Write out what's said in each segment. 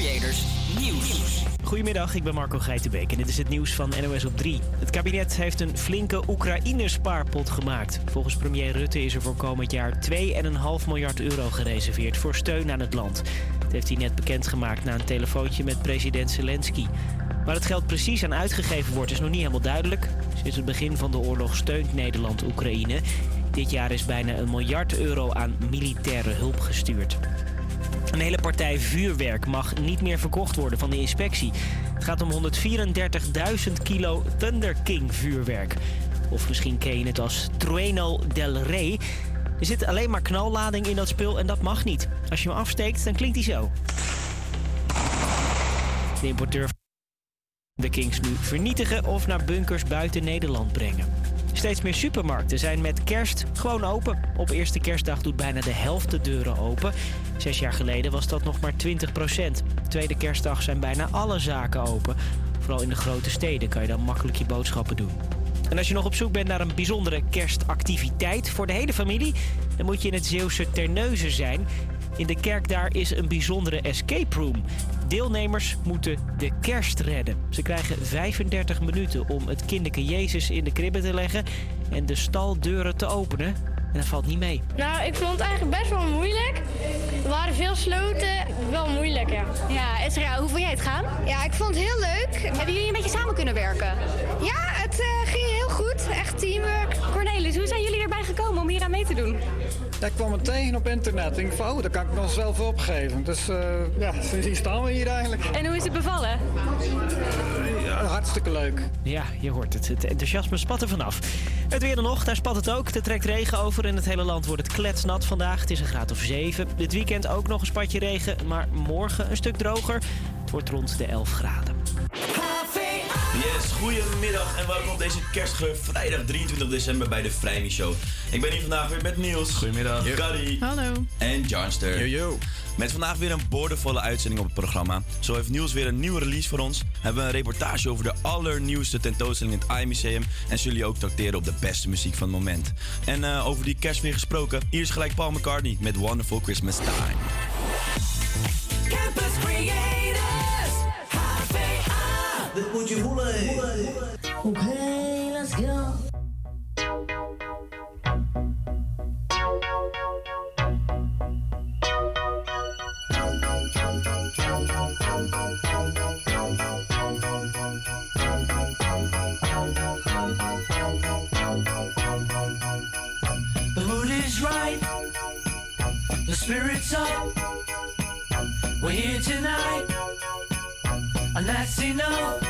Creators Nieuws. Goedemiddag, ik ben Marco Geitenbeek en dit is het nieuws van NOS op 3. Het kabinet heeft een flinke Oekraïne-spaarpot gemaakt. Volgens premier Rutte is er voor komend jaar 2,5 miljard euro gereserveerd voor steun aan het land. Dat heeft hij net bekendgemaakt na een telefoontje met president Zelensky. Waar het geld precies aan uitgegeven wordt is nog niet helemaal duidelijk. Sinds het begin van de oorlog steunt Nederland Oekraïne. Dit jaar is bijna een miljard euro aan militaire hulp gestuurd. Een hele partij vuurwerk mag niet meer verkocht worden van de inspectie. Het gaat om 134.000 kilo Thunder King vuurwerk. Of misschien ken je het als Trueno del Rey. Er zit alleen maar knallading in dat spul en dat mag niet. Als je hem afsteekt, dan klinkt hij zo. De importeur de Kings nu vernietigen of naar bunkers buiten Nederland brengen. Steeds meer supermarkten zijn met kerst gewoon open. Op eerste kerstdag doet bijna de helft de deuren open. Zes jaar geleden was dat nog maar 20 procent. Tweede kerstdag zijn bijna alle zaken open. Vooral in de grote steden kan je dan makkelijk je boodschappen doen. En als je nog op zoek bent naar een bijzondere kerstactiviteit voor de hele familie, dan moet je in het Zeeuwse Terneuzen zijn. In de kerk daar is een bijzondere escape room. Deelnemers moeten de kerst redden. Ze krijgen 35 minuten om het kinderke Jezus in de kribbe te leggen en de staldeuren te openen. En dat valt niet mee. Nou, ik vond het eigenlijk best wel moeilijk. Er waren veel sloten. Wel moeilijk, ja. Ja, Esra, hoe vond jij het gaan? Ja, ik vond het heel leuk. Hebben jullie een beetje samen kunnen werken? Ja, het eh, ging heel goed. Echt teamwork. Cornelis, hoe zijn jullie erbij gekomen om hier aan mee te doen? Ja, ik kwam het tegen op internet. Ik denk van, oh, dat kan ik nog zelf opgeven. Dus uh, ja, sindsdien staan we hier eigenlijk. En hoe is het bevallen? Ja, hartstikke leuk. Ja, je hoort het. Het enthousiasme spat er vanaf. Het weer dan nog, daar spat het ook. Er trekt regen over. In het hele land wordt het kletsnat vandaag. Het is een graad of 7. Dit weekend ook nog een spatje regen, maar morgen een stuk droger. Het wordt rond de 11 graden. Yes, goedemiddag en welkom op deze kerstgeur vrijdag 23 december bij de Vrijmi Show. Ik ben hier vandaag weer met Niels. Goedemiddag. Carrie. Hallo. En Jarnster. Yo, yo. Met vandaag weer een boordevolle uitzending op het programma. Zo heeft Niels weer een nieuwe release voor ons. Hebben we een reportage over de allernieuwste tentoonstelling in het AI-museum. En zullen jullie ook tracteren op de beste muziek van het moment. En uh, over die kerst weer gesproken. Hier is gelijk Paul McCartney met Wonderful Christmas Time. Campus Creators, Voelen. Oké, okay, let's go. The mood is right, the spirit's up. We're here tonight, and that's enough.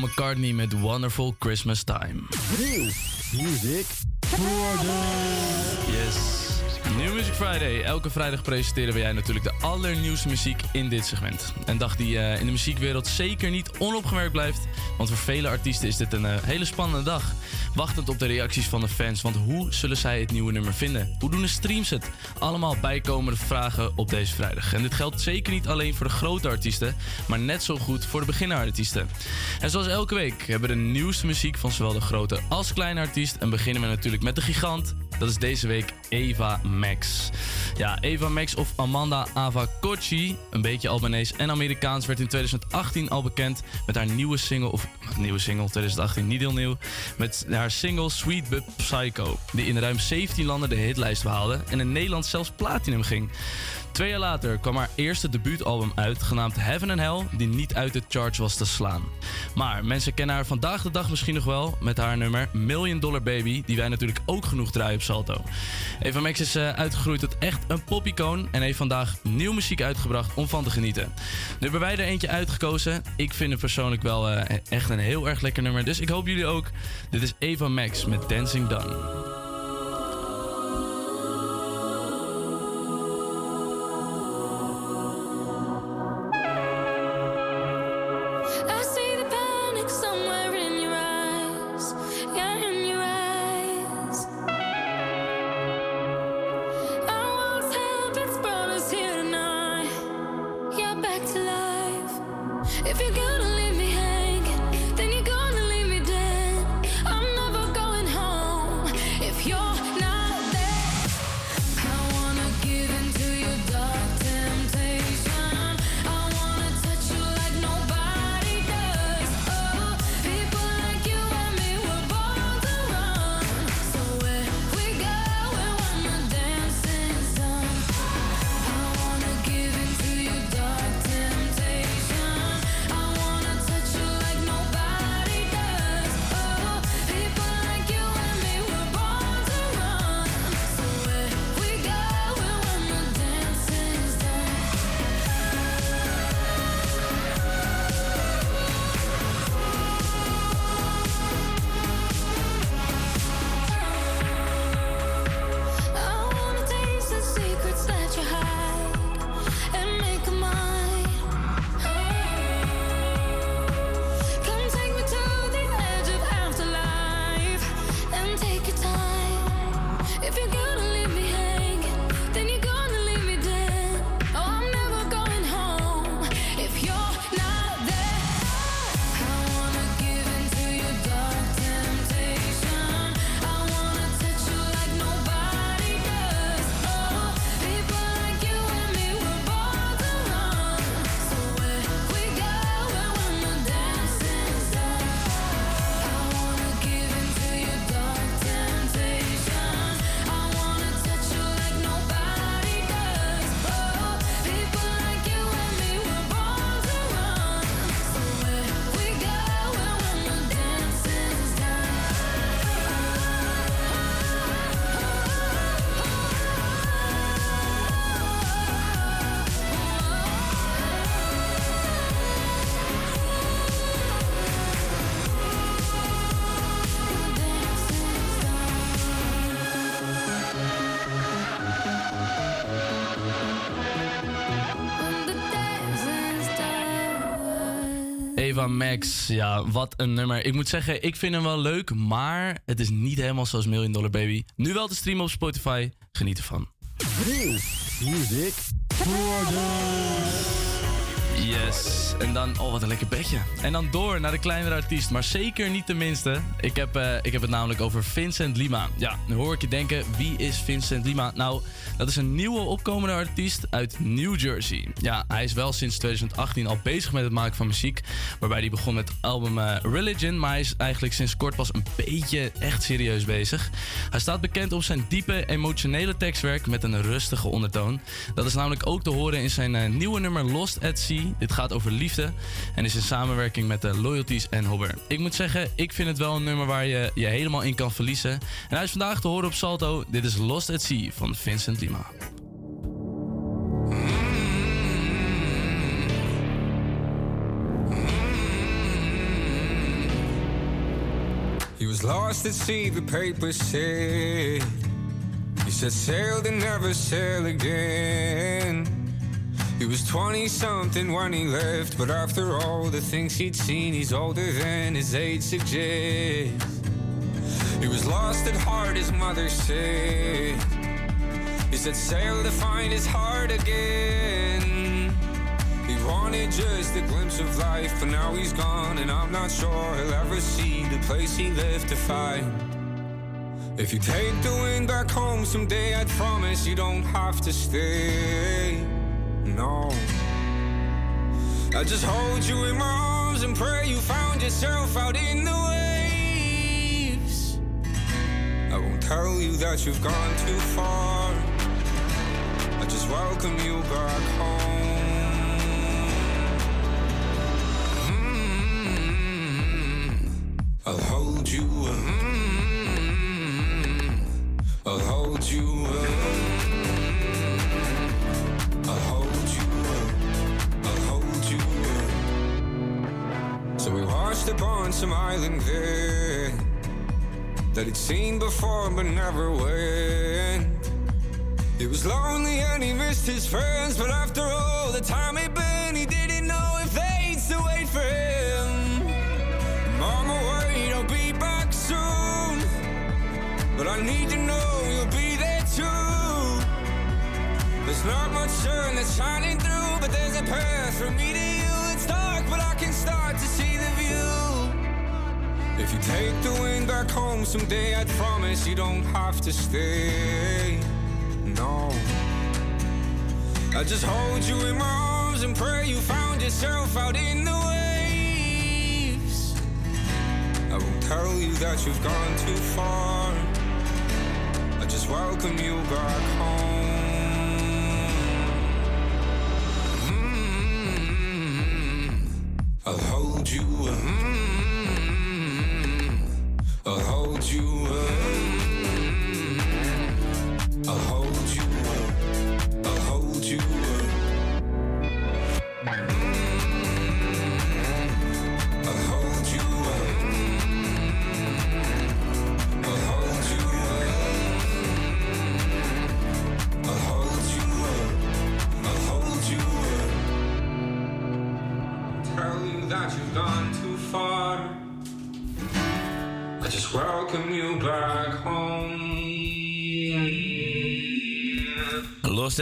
McCartney met Wonderful Christmas Time. Music Yes. New Music Friday. Elke vrijdag presenteren we jij natuurlijk de allernieuwste muziek in dit segment. Een dag die eh, in de muziekwereld zeker niet onopgemerkt blijft. Want voor vele artiesten is dit een eh, hele spannende dag. Wachtend op de reacties van de fans. Want hoe zullen zij het nieuwe nummer vinden? Hoe doen de streams het? Allemaal bijkomende vragen op deze vrijdag. En dit geldt zeker niet alleen voor de grote artiesten. Maar net zo goed voor de beginnerartiesten. En zoals elke week hebben we de nieuwste muziek van zowel de grote als kleine artiest. En beginnen we natuurlijk met de gigant. Dat is deze week Eva Max. Ja, Eva Max of Amanda Avacocci, een beetje Albanese en Amerikaans, werd in 2018 al bekend met haar nieuwe single, of nieuwe single 2018, niet heel nieuw, met haar single Sweet But Psycho, die in ruim 17 landen de hitlijst behaalde en in Nederland zelfs platinum ging. Twee jaar later kwam haar eerste debuutalbum uit, genaamd Heaven and Hell, die niet uit de charts was te slaan. Maar mensen kennen haar vandaag de dag misschien nog wel met haar nummer Million Dollar Baby, die wij natuurlijk ook genoeg draaien op Salto. Eva Max is eh, uitgegroeid tot echt een popicoon en heeft vandaag nieuwe muziek uitgebracht om van te genieten. Nu hebben wij er eentje uitgekozen. Ik vind het persoonlijk wel eh, echt een heel erg lekker nummer, dus ik hoop jullie ook. Dit is Eva Max met Dancing Done. Max, ja, wat een nummer. Ik moet zeggen, ik vind hem wel leuk, maar het is niet helemaal zoals Million Dollar Baby. Nu wel te streamen op Spotify. Geniet ervan. Music Yes. En dan, oh wat een lekker bedje. En dan door naar de kleinere artiest, maar zeker niet de minste. Ik heb, eh, ik heb het namelijk over Vincent Lima. Ja, nu hoor ik je denken, wie is Vincent Lima? Nou, dat is een nieuwe opkomende artiest uit New Jersey. Ja, hij is wel sinds 2018 al bezig met het maken van muziek. Waarbij hij begon met het album eh, Religion, maar hij is eigenlijk sinds kort pas een beetje echt serieus bezig. Hij staat bekend om zijn diepe emotionele tekstwerk met een rustige ondertoon. Dat is namelijk ook te horen in zijn eh, nieuwe nummer Lost at Sea. Dit gaat over liefde en is in samenwerking met de Loyalties en Hobber. Ik moet zeggen, ik vind het wel een nummer waar je je helemaal in kan verliezen. En hij is vandaag te horen op Salto. Dit is Lost at Sea van Vincent Lima. He was lost at sea, the papers say. He set sail to never sail again. He was 20 something when he left, but after all the things he'd seen, he's older than his age suggests. He was lost at heart, his mother said. He set sail to find his heart again. He wanted just a glimpse of life, but now he's gone, and I'm not sure he'll ever see the place he left to find. If you take the wind back home someday, I'd promise you don't have to stay. No. I just hold you in my arms and pray you found yourself out in the waves. I won't tell you that you've gone too far. I just welcome you back home. Mm, I'll hold you. mm, I'll hold you. mm, upon some island there that he'd seen before but never went. He was lonely and he missed his friends, but after all the time he'd been, he didn't know if they'd still wait for him. Mama, wait, I'll be back soon. But I need to know you'll be there too. There's not much sun that's shining through, but there's a path from me to you. It's dark, but I can start to see. If you take the wind back home someday, I'd promise you don't have to stay. No. I just hold you in my arms and pray you found yourself out in the waves. I won't tell you that you've gone too far. I just welcome you back home. Mm, I'll hold you. mm, you. mm,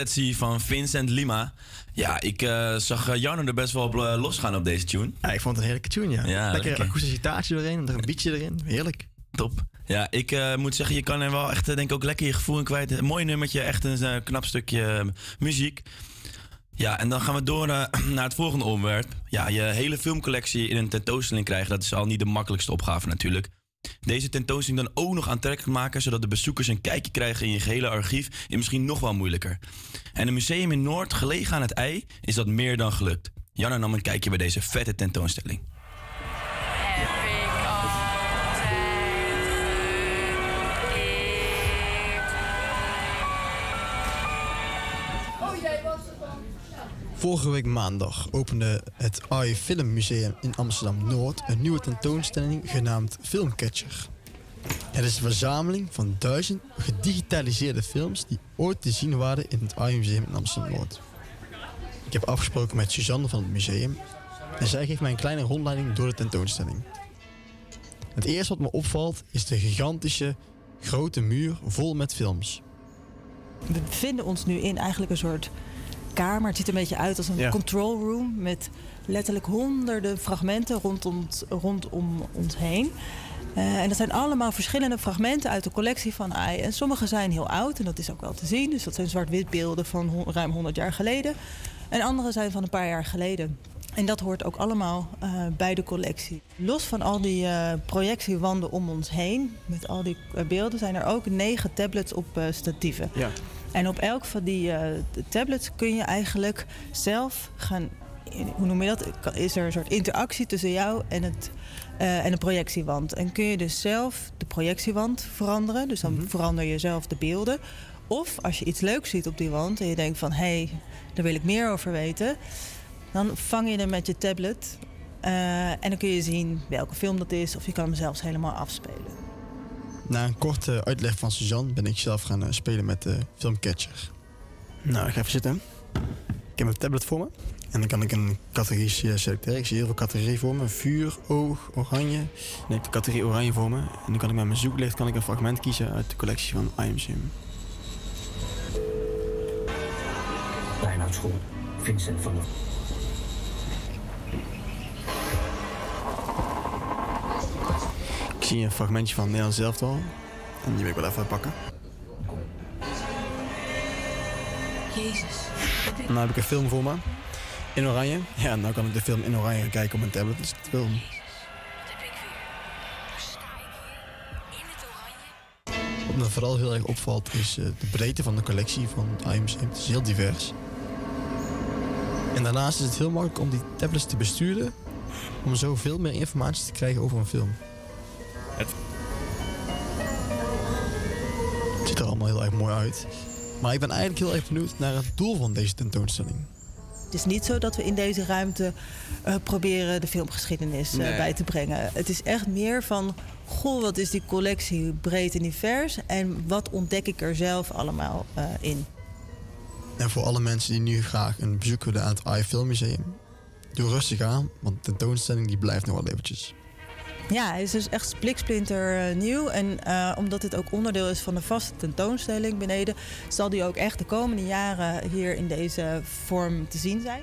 Sea van Vincent Lima. Ja, ik eh, zag uh, Jarno er best wel op uh, losgaan op deze tune. Ja, ik vond het een heerlijke tune, ja. Ja, Lekker lekker. akoestische gitaartje erin, er een beatje erin. Heerlijk. Top. Ja, ik eh, moet zeggen, je kan er wel echt, eh, denk ik, ook lekker je gevoel in kwijt. Een mooi nummertje, echt een eh, knap stukje eh, muziek. Ja, en dan gaan we door eh, naar het volgende onderwerp. Ja, je hele filmcollectie in een tentoonstelling krijgen, dat is al niet de makkelijkste opgave natuurlijk. Deze tentoonstelling dan ook nog aantrekkelijk maken, zodat de bezoekers een kijkje krijgen in je gehele archief, is misschien nog wel moeilijker. En een museum in Noord, gelegen aan het ei, is dat meer dan gelukt. Janne nam een kijkje bij deze vette tentoonstelling. Vorige week maandag opende het AI Film Museum in Amsterdam-Noord een nieuwe tentoonstelling genaamd Filmcatcher. Het is een verzameling van duizend gedigitaliseerde films die ooit te zien waren in het AI Museum in Amsterdam-Noord. Ik heb afgesproken met Suzanne van het museum En zij geeft mij een kleine rondleiding door de tentoonstelling. Het eerste wat me opvalt is de gigantische grote muur vol met films. We bevinden ons nu in eigenlijk een soort kamer. Het ziet er een beetje uit als een Ja. control room met letterlijk honderden fragmenten rondom, rondom ons heen. Eh, en dat zijn allemaal verschillende fragmenten uit de collectie van AI. En sommige zijn heel oud en dat is ook wel te zien. Dus dat zijn zwart-wit beelden van ruim 100 jaar geleden. En andere zijn van een paar jaar geleden. En dat hoort ook allemaal eh, bij de collectie. Los van al die eh, projectiewanden om ons heen, met al die eh, beelden, zijn er ook negen tablets op statieven. Ja. En op elk van die tablets kun je eigenlijk zelf gaan. Hoe noem je dat? Is er een soort interactie tussen jou en, het, en de projectiewand? En kun je dus zelf de projectiewand veranderen. Dus dan verander je zelf de beelden. Of als je iets leuks ziet op die wand en je denkt van hé, hey, daar wil ik meer over weten. Dan vang je hem met je tablet. eh, en dan kun je zien welke film dat is. Of je kan hem zelfs helemaal afspelen. Na een korte uitleg van Suzanne ben ik zelf gaan eh, spelen met de filmcatcher. Nou, ik ga even zitten. Ik heb mijn tablet voor me. En dan kan ik een categorie eh, selecteren. Ik zie heel veel categorieën voor me. Vuur, oog, oranje. Dan heb ik de categorie oranje voor me. En dan kan ik met mijn zoeklicht kan ik een fragment kiezen uit de collectie van IMCM. Bijnoudsschool, Vincent van der... zie een fragmentje van Nederland zelf al. En die wil ik wel even pakken. Jezus. En dan heb ik een film voor me. In oranje. Ja, nou kan ik de film in oranje kijken op mijn tablet. Dus de film. Wat me vooral heel erg opvalt is eh, de breedte van de collectie van het IMC. Het is heel divers. En daarnaast is het heel makkelijk om die tablets te besturen. Om zo veel meer informatie te krijgen over een film. Het- Het ziet er allemaal heel erg mooi uit. Maar ik ben eigenlijk heel erg benieuwd naar het doel van deze tentoonstelling. Het is niet zo dat we in deze ruimte eh, proberen de filmgeschiedenis eh, Nee. bij te brengen. Het is echt meer van, goh, wat is die collectie breed en divers en wat ontdek ik er zelf allemaal eh, in. En voor alle mensen die nu graag een bezoek willen aan het AI Filmmuseum, doe rustig aan, want de tentoonstelling die blijft nog wel eventjes. Ja, hij is dus echt spliksplinter eh, nieuw. En eh, omdat dit ook onderdeel is van de vaste tentoonstelling beneden, zal die ook echt de komende jaren hier in deze vorm te zien zijn.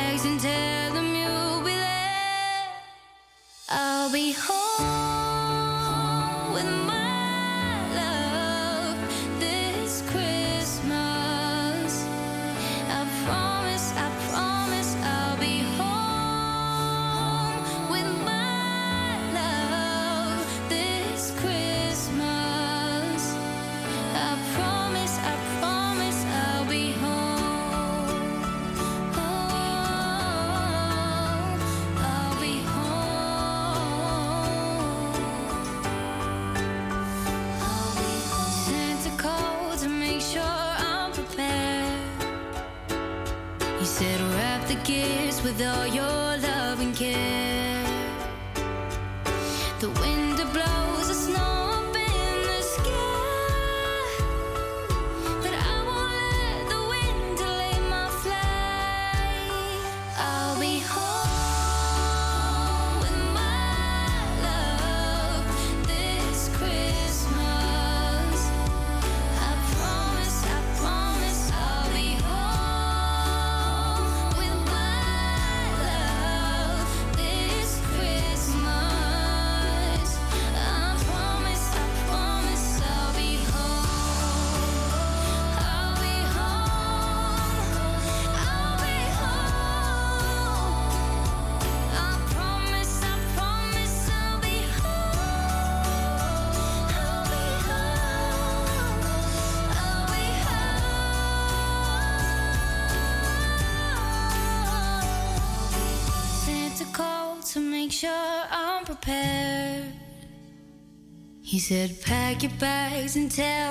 He said, Pack your bags and tell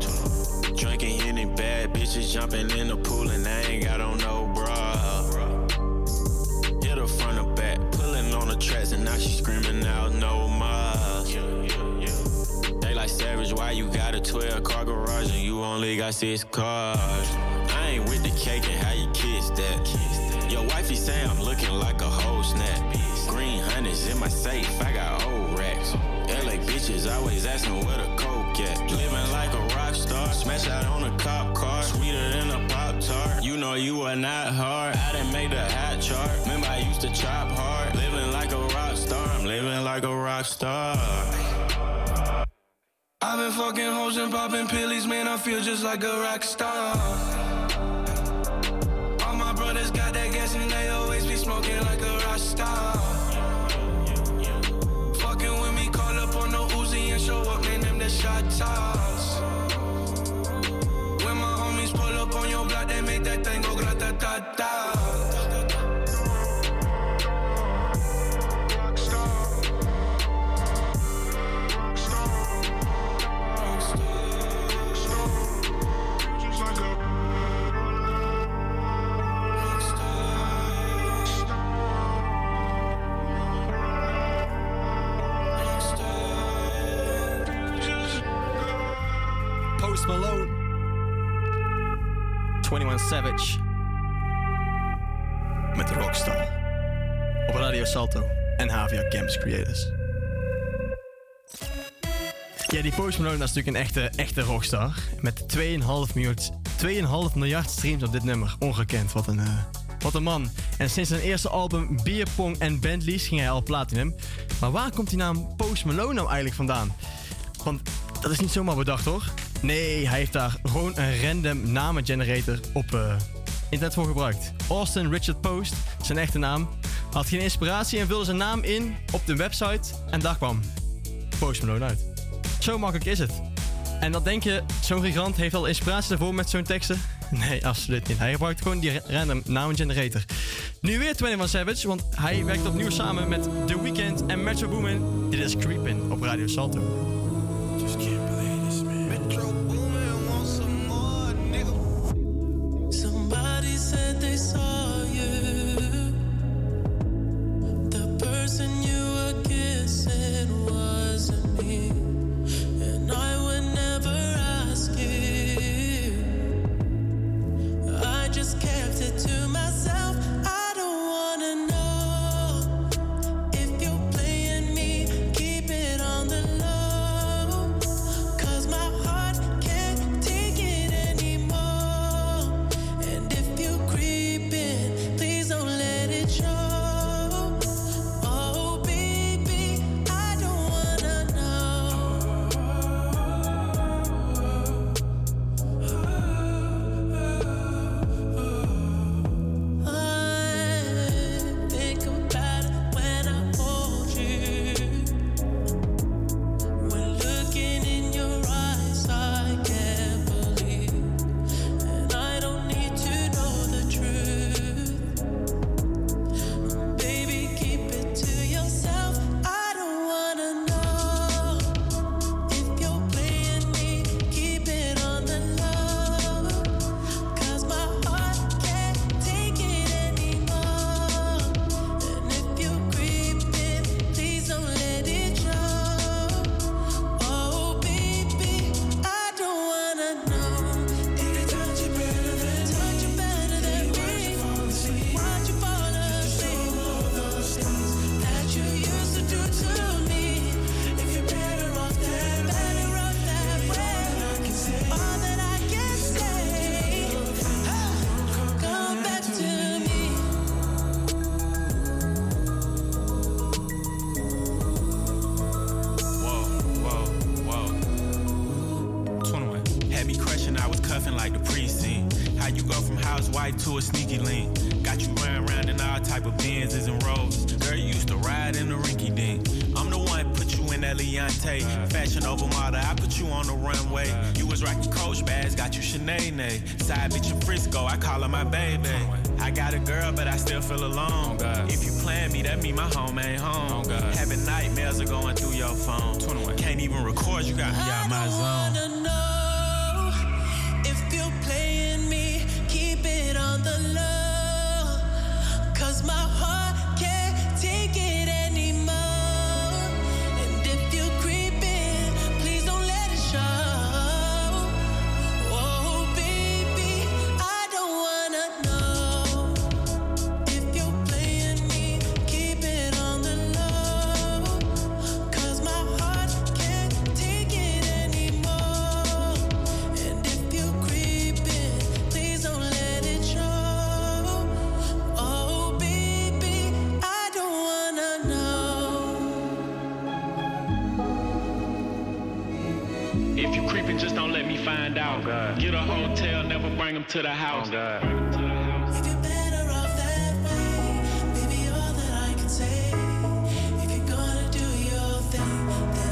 In the pool, and I ain't got on no bra. Hit her front or back, pulling on the tracks, and now she screaming out no more. They like savage, why you got a 12 car garage and you only got six cars? I ain't with the cake and how you kiss that. Your wifey say I'm looking like a whole snap. Green hundreds in my safe, I got old racks. LA bitches always asking where the coke at. Living like a rock star, smash out on a cop car, sweeter than. You know you are not hard. I done made the hot chart. Remember I used to chop hard. Living like a rock star, I'm living like a rock star. I've been fucking hoes and popping pillies, man. I feel just like a rock star. All my brothers got that gas and they always be smoking like a rock star. Fucking with me, call up on the Uzi and show up, name them the shot toss. Ja, die Post Malone is natuurlijk een echte, echte rockstar. Met 2,5 miljard, 2,5 miljard streams op dit nummer. Ongekend, wat een, eh, wat een man. En sinds zijn eerste album Beer Pong en Bentleys ging hij al platinum. Maar waar komt die naam Post Malone nou eigenlijk vandaan? Want dat is niet zomaar bedacht hoor. Nee, hij heeft daar gewoon een random namengenerator op eh, internet voor gebruikt. Austin Richard Post, zijn echte naam. Had geen inspiratie en vulde zijn naam in op de website en daar kwam Post Malone uit. Zo makkelijk is het. En dan denk je, zo'n gigant heeft al inspiratie daarvoor met zo'n teksten? Nee, absoluut niet. Hij gebruikt gewoon die random naam generator. Nu weer 21 Savage, want hij werkt opnieuw samen met The Weeknd en Metro Boomin. Dit is Creepin' op Radio Salto. Somebody said they saw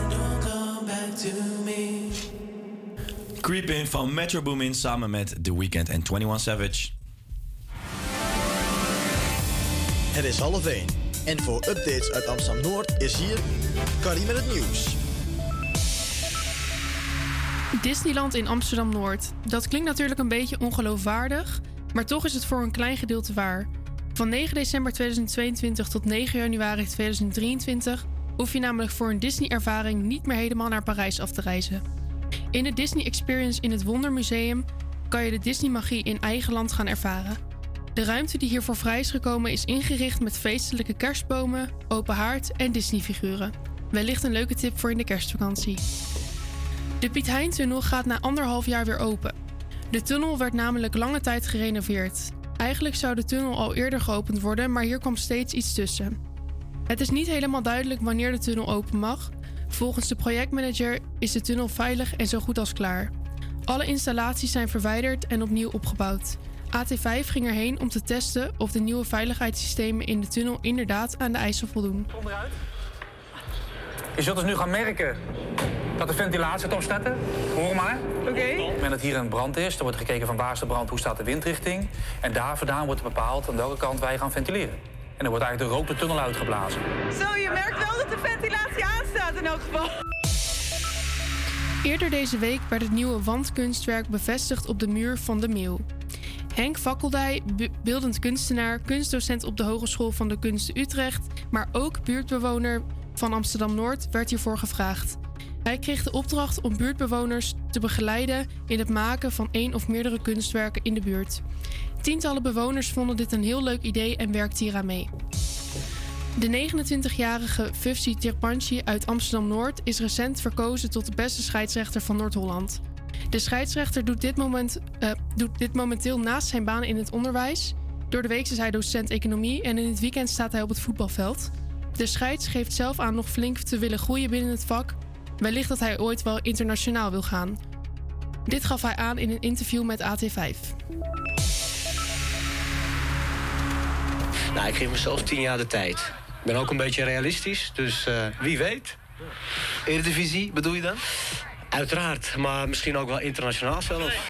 don't come back to me. Creep In van Metro Boomin samen met The Weeknd en 21 Savage. Het is half 1. En voor updates uit Amsterdam-Noord is hier Carrie met het nieuws. Disneyland in Amsterdam Noord. Dat klinkt natuurlijk een beetje ongeloofwaardig, maar toch is het voor een klein gedeelte waar. Van 9 december 2022 tot 9 januari 2023 hoef je namelijk voor een Disney-ervaring niet meer helemaal naar Parijs af te reizen. In de Disney Experience in het Wondermuseum kan je de Disney-magie in eigen land gaan ervaren. De ruimte die hiervoor vrij is gekomen is ingericht met feestelijke kerstbomen, open haard en Disney-figuren. Wellicht een leuke tip voor in de kerstvakantie. De Piet Hein-tunnel gaat na anderhalf jaar weer open. De tunnel werd namelijk lange tijd gerenoveerd. Eigenlijk zou de tunnel al eerder geopend worden, maar hier kwam steeds iets tussen. Het is niet helemaal duidelijk wanneer de tunnel open mag. Volgens de projectmanager is de tunnel veilig en zo goed als klaar. Alle installaties zijn verwijderd en opnieuw opgebouwd. AT5 ging erheen om te testen of de nieuwe veiligheidssystemen in de tunnel inderdaad aan de eisen voldoen. Je zult dus nu gaan merken dat de ventilatie gaat opstarten. Hoor maar. Oké. Op het moment dat hier een brand is, dan wordt gekeken van waar is de brand, hoe staat de windrichting. En daar vandaan wordt bepaald aan welke kant wij gaan ventileren. En dan wordt eigenlijk de rook de tunnel uitgeblazen. Zo, je merkt wel dat de ventilatie aanstaat in elk geval. Eerder deze week werd het nieuwe wandkunstwerk bevestigd op de muur van de Meeuw. Henk Vakkeldij, be- beeldend kunstenaar, kunstdocent op de Hogeschool van de Kunsten Utrecht, maar ook buurtbewoner van Amsterdam Noord, werd hiervoor gevraagd. Hij kreeg de opdracht om buurtbewoners te begeleiden in het maken van één of meerdere kunstwerken in de buurt. Tientallen bewoners vonden dit een heel leuk idee en werkten hieraan mee. De 29-jarige Fufsi Tirpanchi uit Amsterdam-Noord is recent verkozen tot de beste scheidsrechter van Noord-Holland. De scheidsrechter doet dit, moment, eh, doet dit momenteel naast zijn baan in het onderwijs. Door de week is hij docent economie en in het weekend staat hij op het voetbalveld. De scheids geeft zelf aan nog flink te willen groeien binnen het vak. Wellicht dat hij ooit wel internationaal wil gaan. Dit gaf hij aan in een interview met AT5. Nou, ik geef mezelf tien jaar de tijd. Ik ben ook een beetje realistisch, dus eh, wie weet. Eredivisie bedoel je dan? Uiteraard, maar misschien ook wel internationaal zelf.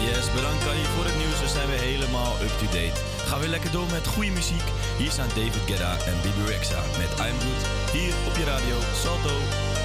Yes, bedankt Kanye voor het nieuws. Dan zijn we helemaal up-to-date. Gaan we lekker door met goede muziek. Hier staan David Guetta en Bibi Rexa met I'm Good. Hier op je radio Salto.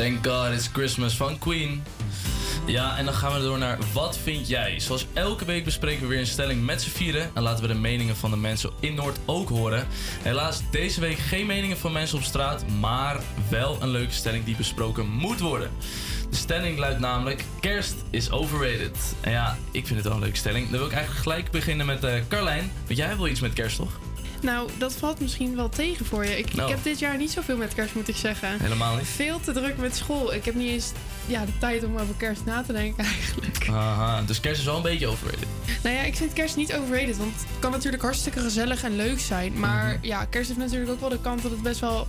Thank God It's Christmas van Queen. Ja, en dan gaan we door naar wat vind jij? Zoals elke week bespreken we weer een stelling met z'n vieren. En laten we de meningen van de mensen in Noord ook horen. Helaas deze week geen meningen van mensen op straat, maar wel een leuke stelling die besproken moet worden. De stelling luidt namelijk: kerst is overrated. En ja, ik vind het wel een leuke stelling. Dan wil ik eigenlijk gelijk beginnen met eh Carlijn. Want jij wel iets met kerst, toch? Nou, dat valt misschien wel tegen voor je. Ik, ik heb dit jaar niet zoveel met kerst, moet ik zeggen. Helemaal niet. Veel te druk met school. Ik heb niet eens ja, de tijd om over kerst na te denken eigenlijk. Aha, dus kerst is wel een beetje overrated. Nou ja, ik vind kerst niet overrated. Want het kan natuurlijk hartstikke gezellig en leuk zijn. Maar Mhm. ja, kerst heeft natuurlijk ook wel de kant dat het best wel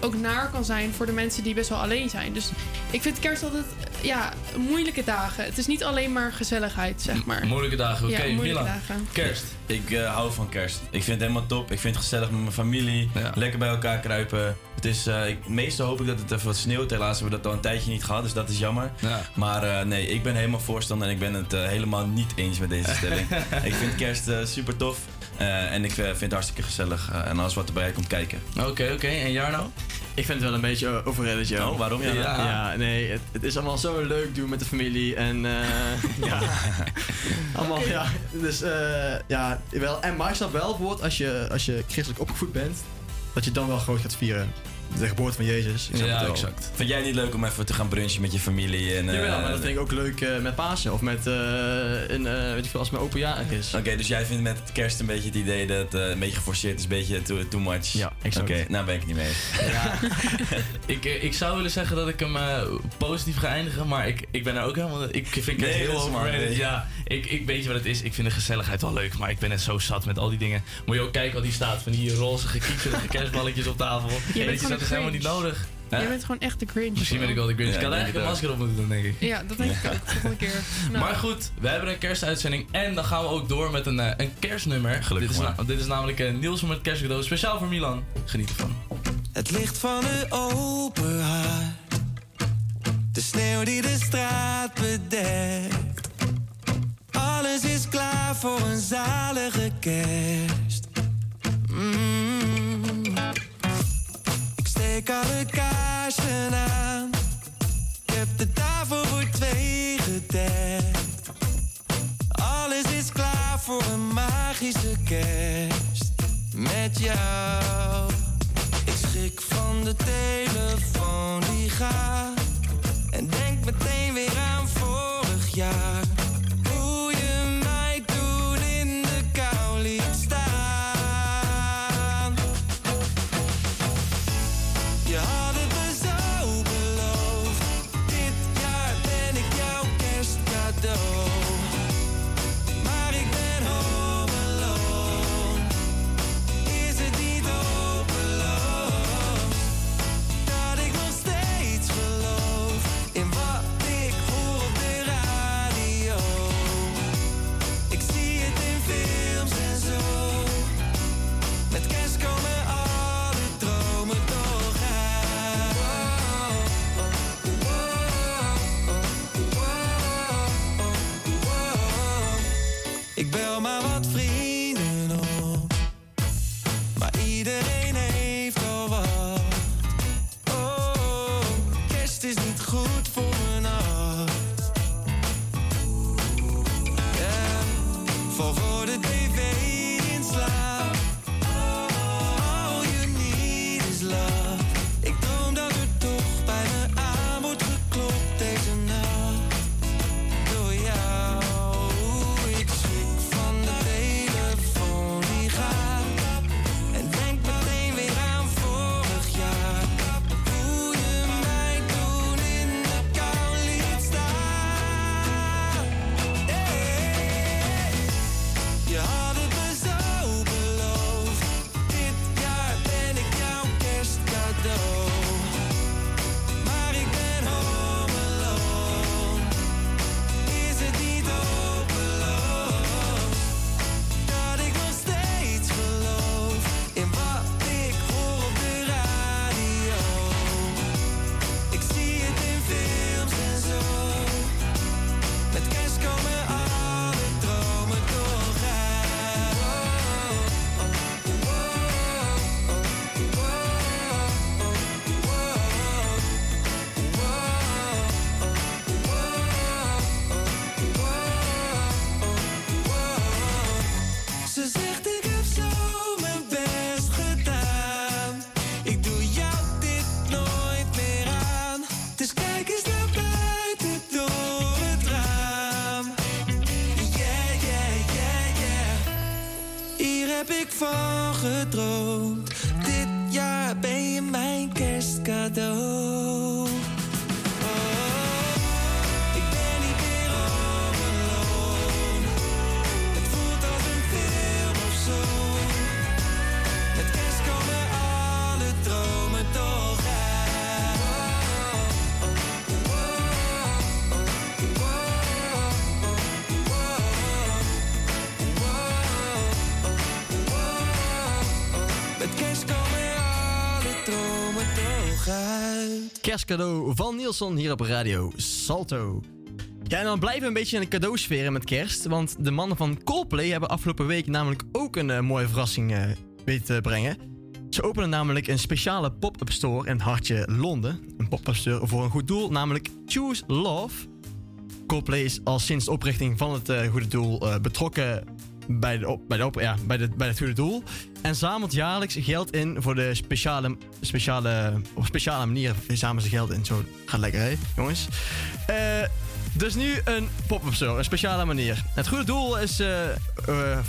ook naar kan zijn voor de mensen die best wel alleen zijn. Dus ik vind kerst altijd ja, moeilijke dagen. Het is niet alleen maar gezelligheid, zeg maar. Moeilijke dagen, oké. Ja, moeilijke Milan. dagen. Kerst. Ik eh, hou van kerst. Ik vind het helemaal top. Ik vind het gezellig met mijn familie. Lekker bij elkaar kruipen. Het is, eh, ik, meestal hoop ik dat het even wat sneeuwt. Helaas hebben we dat al een tijdje niet gehad, dus dat is jammer. Maar eh, nee, ik ben helemaal voorstander en ik ben het helemaal niet eens met deze stelling. ik vind kerst super tof. Eh, en ik eh, vind het hartstikke gezellig. eh, en alles wat erbij komt kijken. Oké, oké. En Jarno? Ik vind het wel een beetje overrated, joh. Oh, waarom? Ja, Ja, ja. nee, het, het is allemaal zo leuk doen met de familie en eh, ja. allemaal, ja. Dus eh, ja, wel. En maar ik snap wel bijvoorbeeld als je, als je christelijk opgevoed bent, dat je dan wel groot gaat vieren. De geboorte van Jezus. Ik het wel. Vind jij niet leuk om even te gaan brunchen met je familie? En, eh, Jawel, maar dat vind ik ook leuk eh, met Pasen of met eh, een, eh, weet ik veel, als mijn open jarig is. Oké, dus jij vindt met kerst een beetje het idee dat het eh, een beetje geforceerd is, een beetje too, too much. Ja, exact. Oké, nou ben ik het niet mee eens. ik, eh, ik zou willen zeggen dat ik hem eh, positief ga eindigen, maar ik, ik ben er ook helemaal... Ik vind het Nee, heel overrated. nee. Ja, ik, ik weet je wat het is. Ik vind de gezelligheid wel leuk, maar ik ben het zo zat met al die dingen. Moet je ook kijken wat die staat, van die roze gekiekerige kerstballetjes op tafel. bent weet je, gewoon dat is een helemaal niet nodig. Hè? Jij bent gewoon echt de Grinch. Misschien ben ik wel de Grinch. Ja, ik had eigenlijk een het masker op moeten doen, denk ik. Ja, dat denk ik ook. Volgende keer. Nou. Maar goed, we hebben een kerstuitzending en dan gaan we ook door met een, eh, een kerstnummer. Gelukkig dit, is maar. na- dit is namelijk uh, Niels met kerstcadeau, speciaal voor Milan. Geniet ervan. Het licht van de open haard. De sneeuw die de straat bedekt. Alles is klaar voor een zalige kerst. Mm. Ik steek alle kaarsen aan. Ik heb de tafel voor twee gedekt. Alles is klaar voor een magische kerst. Met jou. Ik schrik van de telefoon die gaat. En denk meteen weer aan vorig jaar. Kerstcadeau van Nielsen hier op Radio Salto. Ja, en dan blijven we een beetje in de cadeausfeer met kerst. Want de mannen van Coldplay hebben afgelopen week namelijk ook een eh, mooie verrassing eh, weten te brengen. Ze openen namelijk een speciale pop-up store in het hartje Londen. Een pop-up store voor een goed doel, namelijk Choose Love. Coldplay is al sinds de oprichting van het eh, goede doel betrokken bij, de op, bij, de ja, bij, de, bij het goede doel. En zamelt jaarlijks geld in voor de speciale, speciale, op speciale manier zamelen ze geld in. Zo gaat lekker, hè, jongens. Eh, dus nu een pop-up store, een speciale manier. Het goede doel is eh, eh,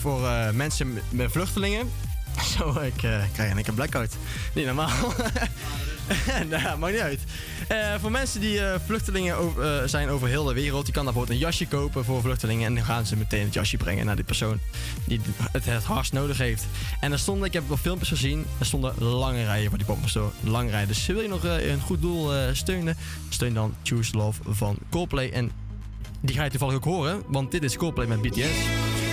voor mensen met- vluchtelingen. Zo, ik krijg keer een blackout. Niet normaal. nou, maakt niet uit. Eh, voor mensen die eh, vluchtelingen eh, zijn over heel de wereld, die kan bijvoorbeeld een jasje kopen voor vluchtelingen. En dan gaan ze meteen het jasje brengen naar die persoon die het het hardst nodig heeft. En er stonden, ik heb wel filmpjes gezien, er stonden lange rijen voor die pop store. Lange rijen. Dus wil je nog een goed doel steunen, steun dan Choose Love van Coldplay. En die ga je toevallig ook horen, want dit is Coldplay met BTS.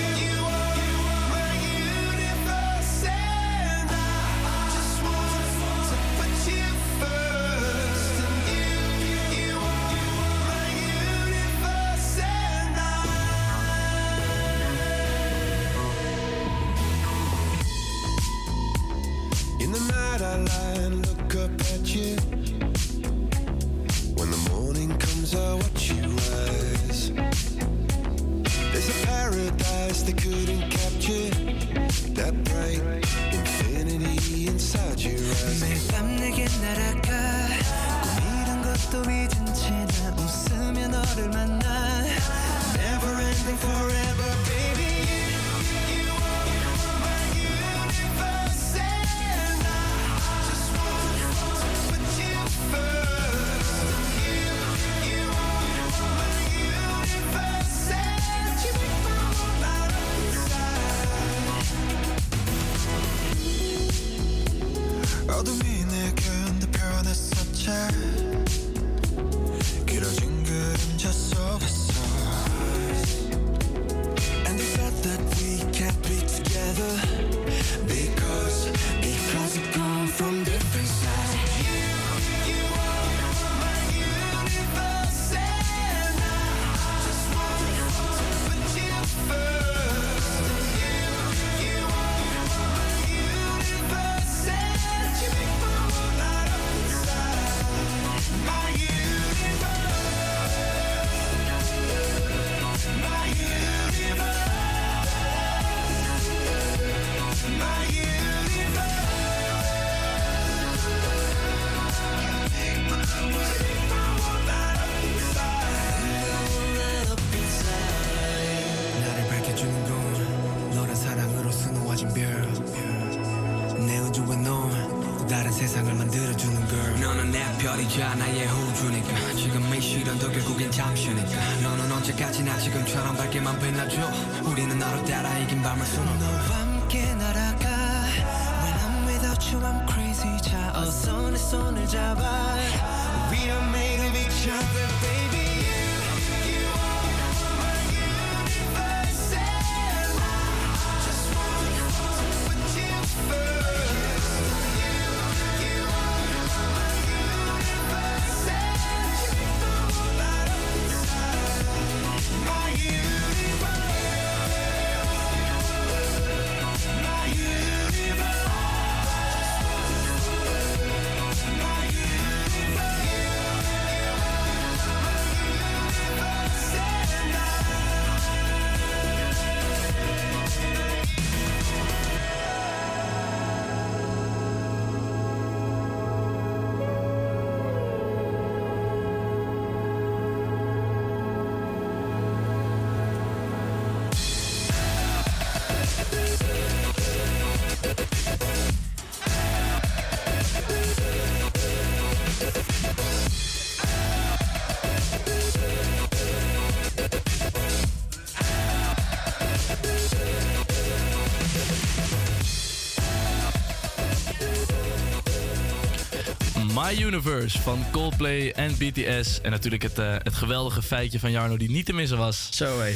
My Universe van Coldplay en BTS. En natuurlijk het, eh, het geweldige feitje van Jarno die niet te missen was. Zo hé.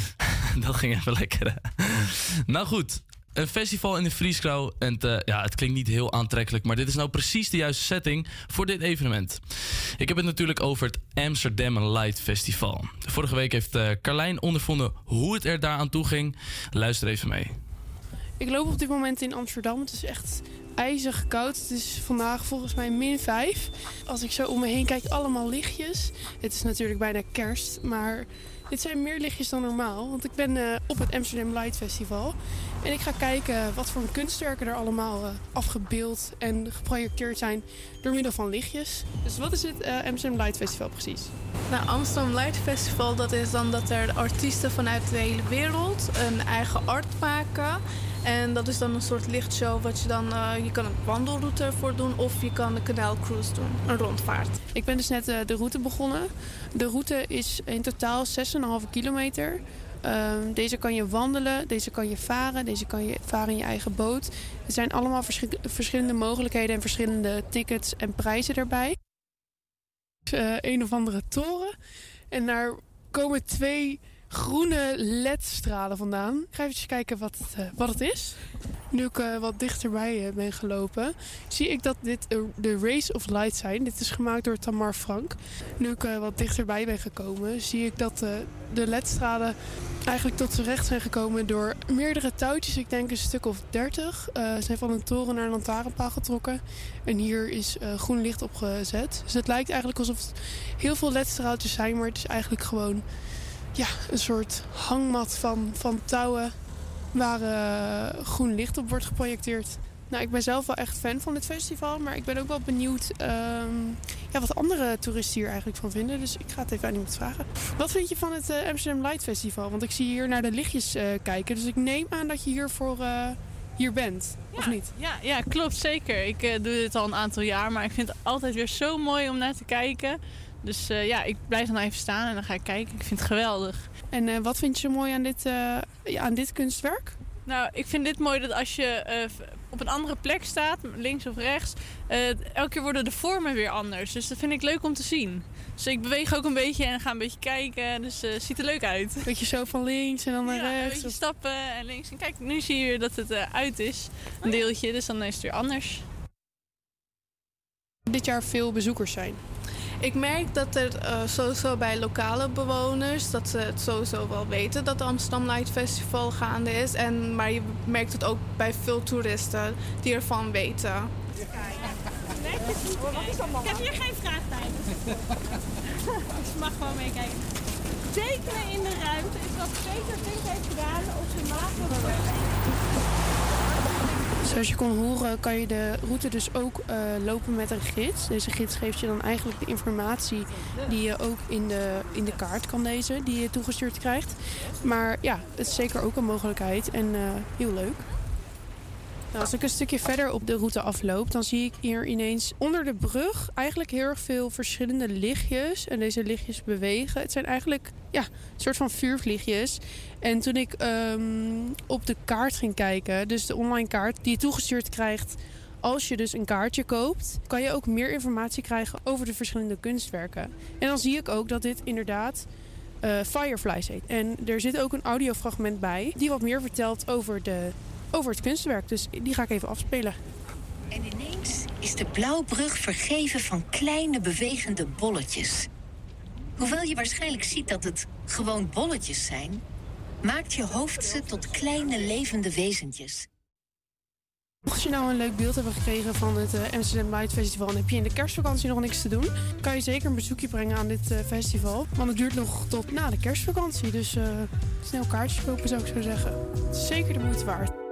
Dat ging even lekker. nou goed, een festival in de Vrieskrauw. En het, eh, ja, het klinkt niet heel aantrekkelijk, maar dit is nou precies de juiste setting voor dit evenement. Ik heb het natuurlijk over het Amsterdam Light Festival. Vorige week heeft eh, Carlijn ondervonden hoe het er daar aan toe ging. Luister even mee. Ik loop op dit moment in Amsterdam. Het is echt ijzig koud. Het is vandaag volgens mij min 5. Als ik zo om me heen kijk, allemaal lichtjes. Het is natuurlijk bijna kerst, maar dit zijn meer lichtjes dan normaal. Want ik ben eh, op het Amsterdam Light Festival. En ik ga kijken wat voor kunstwerken er allemaal eh, afgebeeld en geprojecteerd zijn door middel van lichtjes. Dus wat is het eh, Amsterdam Light Festival precies? Nou, Amsterdam Light Festival, dat is dan dat er artiesten vanuit de hele wereld een eigen art maken. En dat is dan een soort lichtshow wat je dan... eh, je kan een wandelroute voor doen of je kan een kanaalcruise doen. Een rondvaart. Ik ben dus net de route begonnen. De route is in totaal 6,5 kilometer. Ehm, deze kan je wandelen, deze kan je varen, deze kan je varen in je eigen boot. Er zijn allemaal verschi- verschillende mogelijkheden en verschillende tickets en prijzen erbij. Eh, een of andere toren. En daar komen twee groene LED-stralen vandaan. Ik ga even kijken wat, het, eh, wat het is. Nu ik eh, wat dichterbij eh, ben gelopen, zie ik dat dit de Race of Light zijn. Dit is gemaakt door Tamar Frank. Nu ik wat dichterbij ben gekomen, zie ik dat de LED-stralen eigenlijk tot z'n recht zijn gekomen door meerdere touwtjes. Ik denk een stuk of 30. Eh zijn van een toren naar een lantaarnpaal getrokken. En hier is groen licht opgezet. Dus het lijkt eigenlijk alsof het heel veel LED-straaltjes zijn, maar het is eigenlijk gewoon ja, een soort hangmat van, van touwen waar eh, groen licht op wordt geprojecteerd. Nou, ik ben zelf wel echt fan van dit festival, maar ik ben ook wel benieuwd ehm, ja, wat andere toeristen hier eigenlijk van vinden. Dus ik ga het even aan iemand vragen. Wat vind je van het eh, Amsterdam Light Festival? Want ik zie hier naar de lichtjes eh, kijken, dus ik neem aan dat je hier voor eh, hier bent, of niet? Ja, ja, klopt zeker. Ik doe dit al een aantal jaar, maar ik vind het altijd weer zo mooi om naar te kijken. Dus eh, ja, ik blijf dan even staan en dan ga ik kijken. Ik vind het geweldig. En eh, wat vind je zo mooi aan dit, eh, ja, aan dit kunstwerk? Nou, ik vind dit mooi dat als je op een andere plek staat, links of rechts, elke keer worden de vormen weer anders. Dus dat vind ik leuk om te zien. Dus ik beweeg ook een beetje en ga een beetje kijken. Dus het ziet er leuk uit. Beetje zo van links en dan naar ja, rechts. Een beetje stappen en links. En kijk, nu zie je weer dat het uit is. Een deeltje, dus dan is het weer anders. Dit jaar veel bezoekers zijn. Ik merk dat er eh, sowieso bij lokale bewoners... dat ze het sowieso wel weten dat het Amsterdam Light Festival gaande is. En, maar je merkt het ook bij veel toeristen die ervan weten. Ik heb hier geen vraagtijd. dus je mag gewoon meekijken. Tekenen in de ruimte is wat Peter Pink heeft gedaan op zijn maatwerk. Zoals je kon horen kan je de route dus ook eh, lopen met een gids. Deze gids geeft je dan eigenlijk de informatie die je ook in de, in de kaart kan lezen, die je toegestuurd krijgt. Maar ja, het is zeker ook een mogelijkheid en eh, heel leuk. Nou, als ik een stukje verder op de route afloop, dan zie ik hier ineens onder de brug eigenlijk heel erg veel verschillende lichtjes. En deze lichtjes bewegen. Het zijn eigenlijk ja, een soort van vuurvliegjes. En toen ik ehm, op de kaart ging kijken, dus de online kaart die je toegestuurd krijgt als je dus een kaartje koopt, kan je ook meer informatie krijgen over de verschillende kunstwerken. En dan zie ik ook dat dit inderdaad eh, Fireflies heet. En er zit ook een audiofragment bij die wat meer vertelt over, de, over het kunstwerk. Dus die ga ik even afspelen. En ineens is de blauwbrug vergeven van kleine bewegende bolletjes. Hoewel je waarschijnlijk ziet dat het gewoon bolletjes zijn, maakt je hoofd ze tot kleine levende wezentjes. Mocht je nou een leuk beeld hebben gekregen van het eh, Amsterdam Light Festival en heb je in de kerstvakantie nog niks te doen, kan je zeker een bezoekje brengen aan dit eh, festival. Want het duurt nog tot na de kerstvakantie. Dus eh, snel kaartjes kopen zou ik zo zeggen. Het is zeker de moeite waard.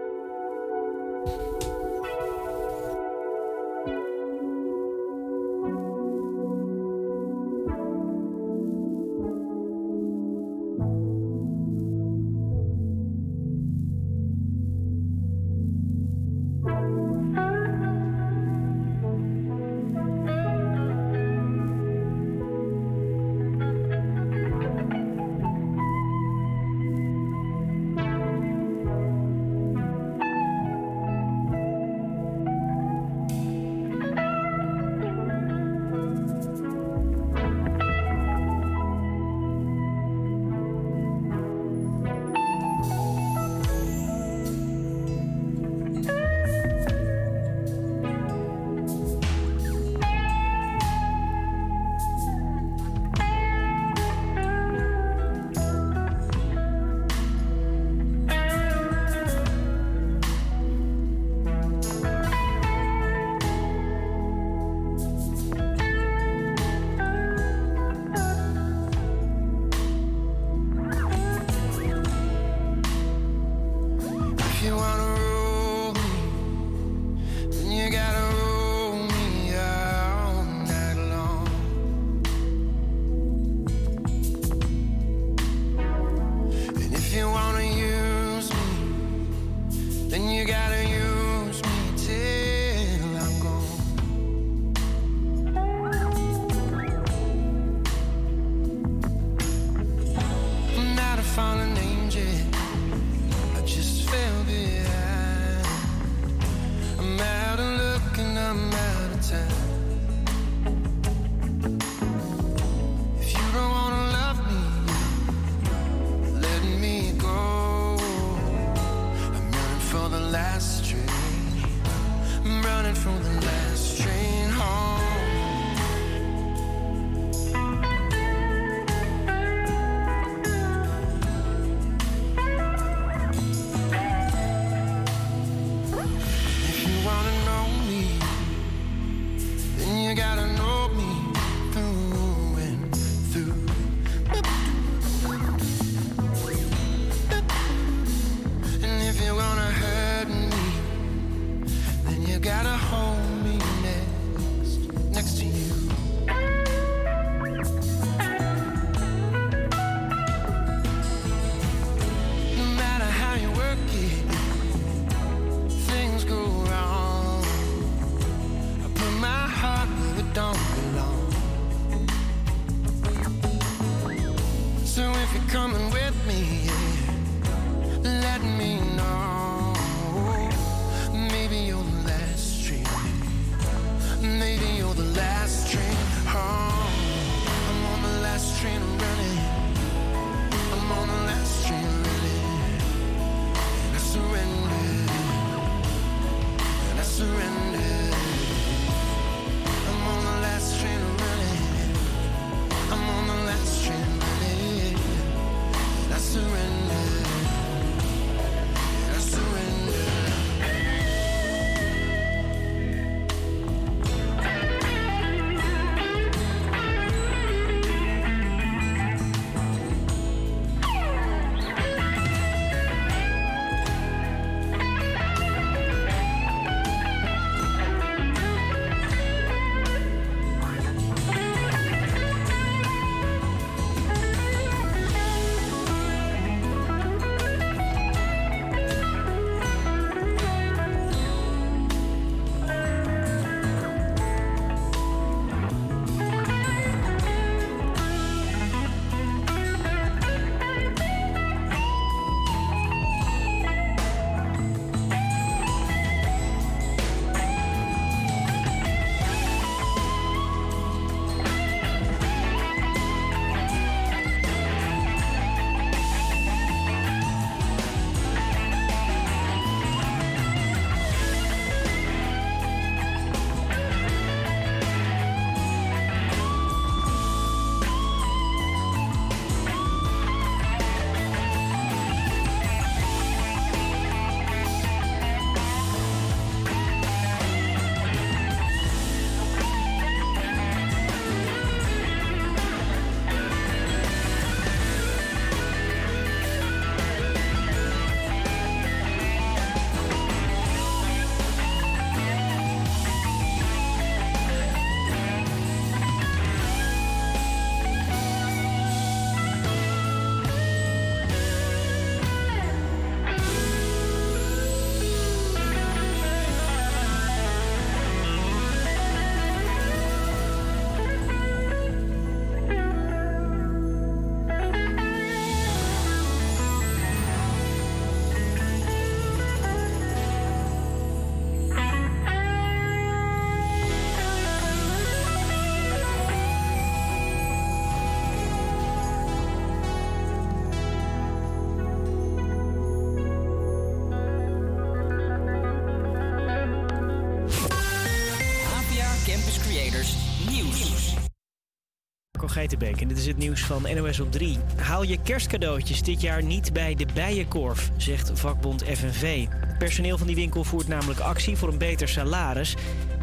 Geitenbeek en dit is het nieuws van NOS op 3. Haal je kerstcadeautjes dit jaar niet bij de Bijenkorf, zegt vakbond FNV. Personeel van die winkel voert namelijk actie voor een beter salaris.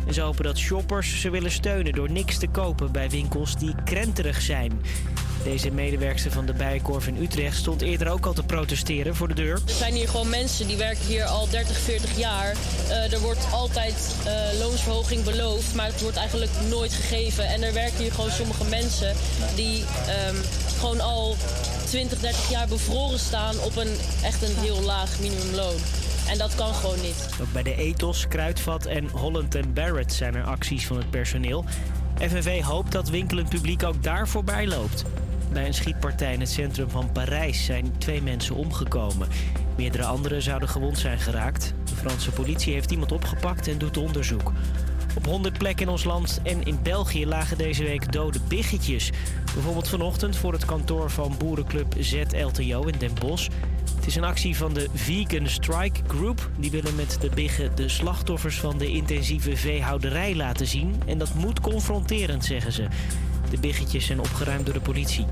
En ze hopen dat shoppers ze willen steunen door niks te kopen bij winkels die krenterig zijn. Deze medewerkster van de Bijenkorf in Utrecht stond eerder ook al te protesteren voor de deur. Er zijn hier gewoon mensen die werken hier al 30, 40 jaar. Eh, er wordt altijd eh, loonsverhoging beloofd, maar het wordt eigenlijk nooit gegeven. En er werken hier gewoon sommige mensen die ehm, gewoon al 20, 30 jaar bevroren staan op een echt een heel laag minimumloon. En dat kan gewoon niet. Ook bij de Ethos, Kruidvat en Holland Barrett zijn er acties van het personeel. FNV hoopt dat winkelend publiek ook daar voorbij loopt. Bij een schietpartij in het centrum van Parijs zijn twee mensen omgekomen. Meerdere anderen zouden gewond zijn geraakt. De Franse politie heeft iemand opgepakt en doet onderzoek. Op 100 plekken in ons land en in België lagen deze week dode biggetjes. Bijvoorbeeld vanochtend voor het kantoor van boerenclub ZLTO in Den Bosch. Het is een actie van de Vegan Strike Group. Die willen met de biggen de slachtoffers van de intensieve veehouderij laten zien. En dat moet confronterend, zeggen ze. De biggetjes zijn opgeruimd door de politie.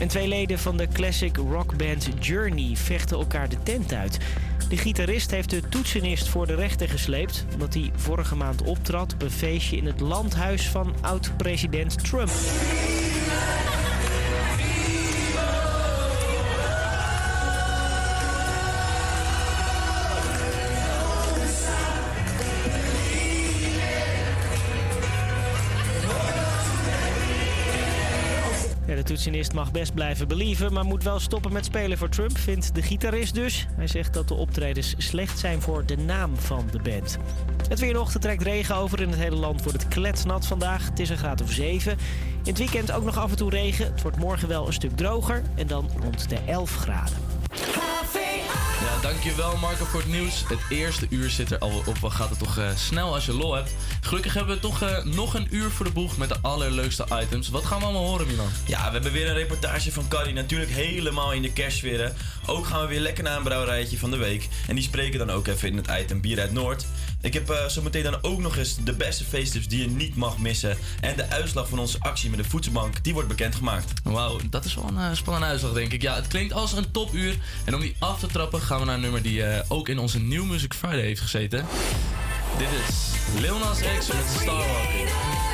En twee leden van de classic rockband Journey vechten elkaar de tent uit. De gitarist heeft de toetsenist voor de rechter gesleept... omdat hij vorige maand optrad op een feestje in het landhuis van oud-president Trump. Toetsenist mag best blijven believen, maar moet wel stoppen met spelen voor Trump, vindt de gitarist dus. Hij zegt dat de optredens slecht zijn voor de naam van de band. Het weer ochtend trekt regen over. In het hele land wordt het kletsnat vandaag. Het is een graad of 7. In het weekend ook nog af en toe regen. Het wordt morgen wel een stuk droger en dan rond de 11 graden. Dankjewel Marco voor het nieuws. Het eerste uur zit er al op. Gaat het toch eh, snel als je lol hebt. Gelukkig hebben we toch eh, nog een uur voor de boeg met de allerleukste items. Wat gaan we allemaal horen, Milan? Ja, we hebben weer een reportage van Carrie. Natuurlijk helemaal in de kerstsfeer. Ook gaan we weer lekker naar een brouwerijtje van de week. En die spreken dan ook even in het item Bier uit Noord. Ik heb eh, zometeen dan ook nog eens de beste feesttips die je niet mag missen. En de uitslag van onze actie met de voedselbank, die wordt bekendgemaakt. Wauw, dat is wel een eh, spannende uitslag, denk ik. Ja, het klinkt als een topuur. En om die af te trappen gaan we naar een nummer die eh, ook in onze New Music Friday heeft gezeten. Dit is Lil Nas X met Starwalking.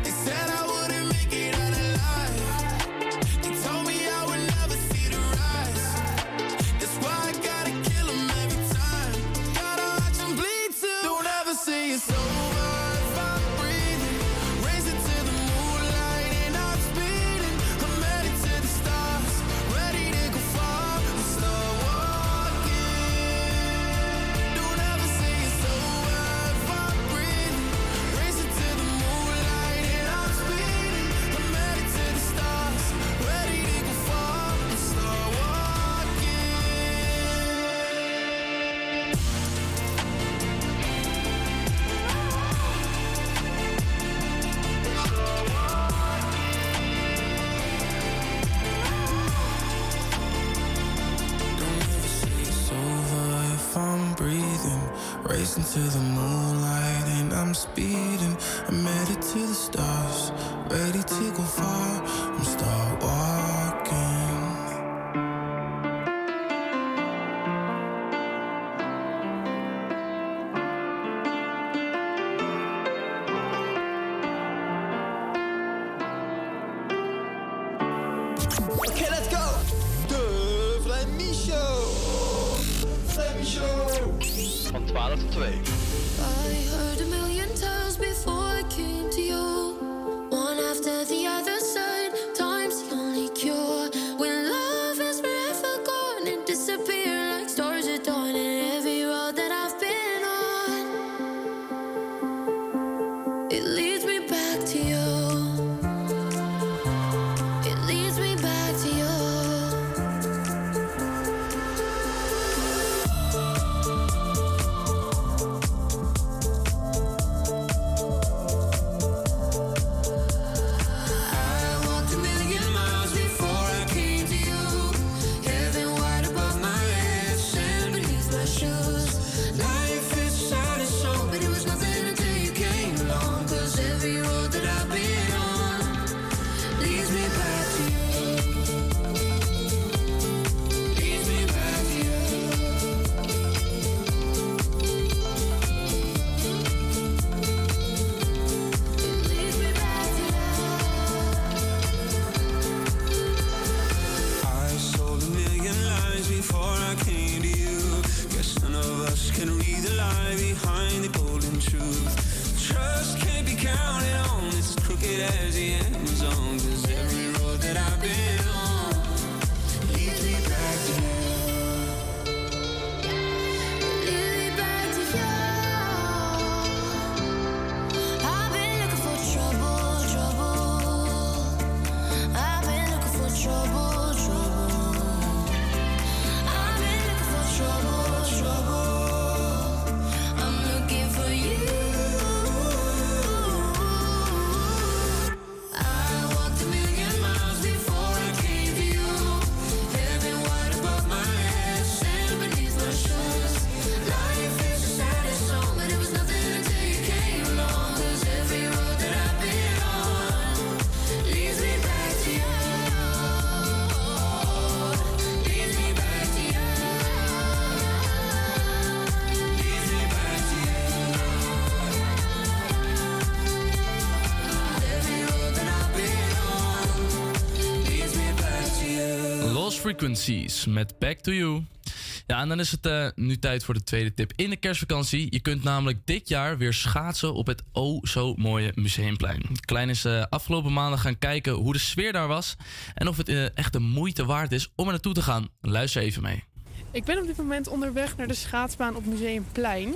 Racing to the moonlight and I'm speeding. I'm headed to the stars, ready to go far. Crooked as the Amazon. Cause every road that I've been Frequencies met Back to You. Ja, en dan is het eh, nu tijd voor de tweede tip in de kerstvakantie. Je kunt namelijk dit jaar weer schaatsen op het oh zo mooie Museumplein. Klein is eh, afgelopen maanden gaan kijken hoe de sfeer daar was en of het eh, echt de moeite waard is om er naartoe te gaan. Luister even mee. Ik ben op dit moment onderweg naar de schaatsbaan op Museumplein.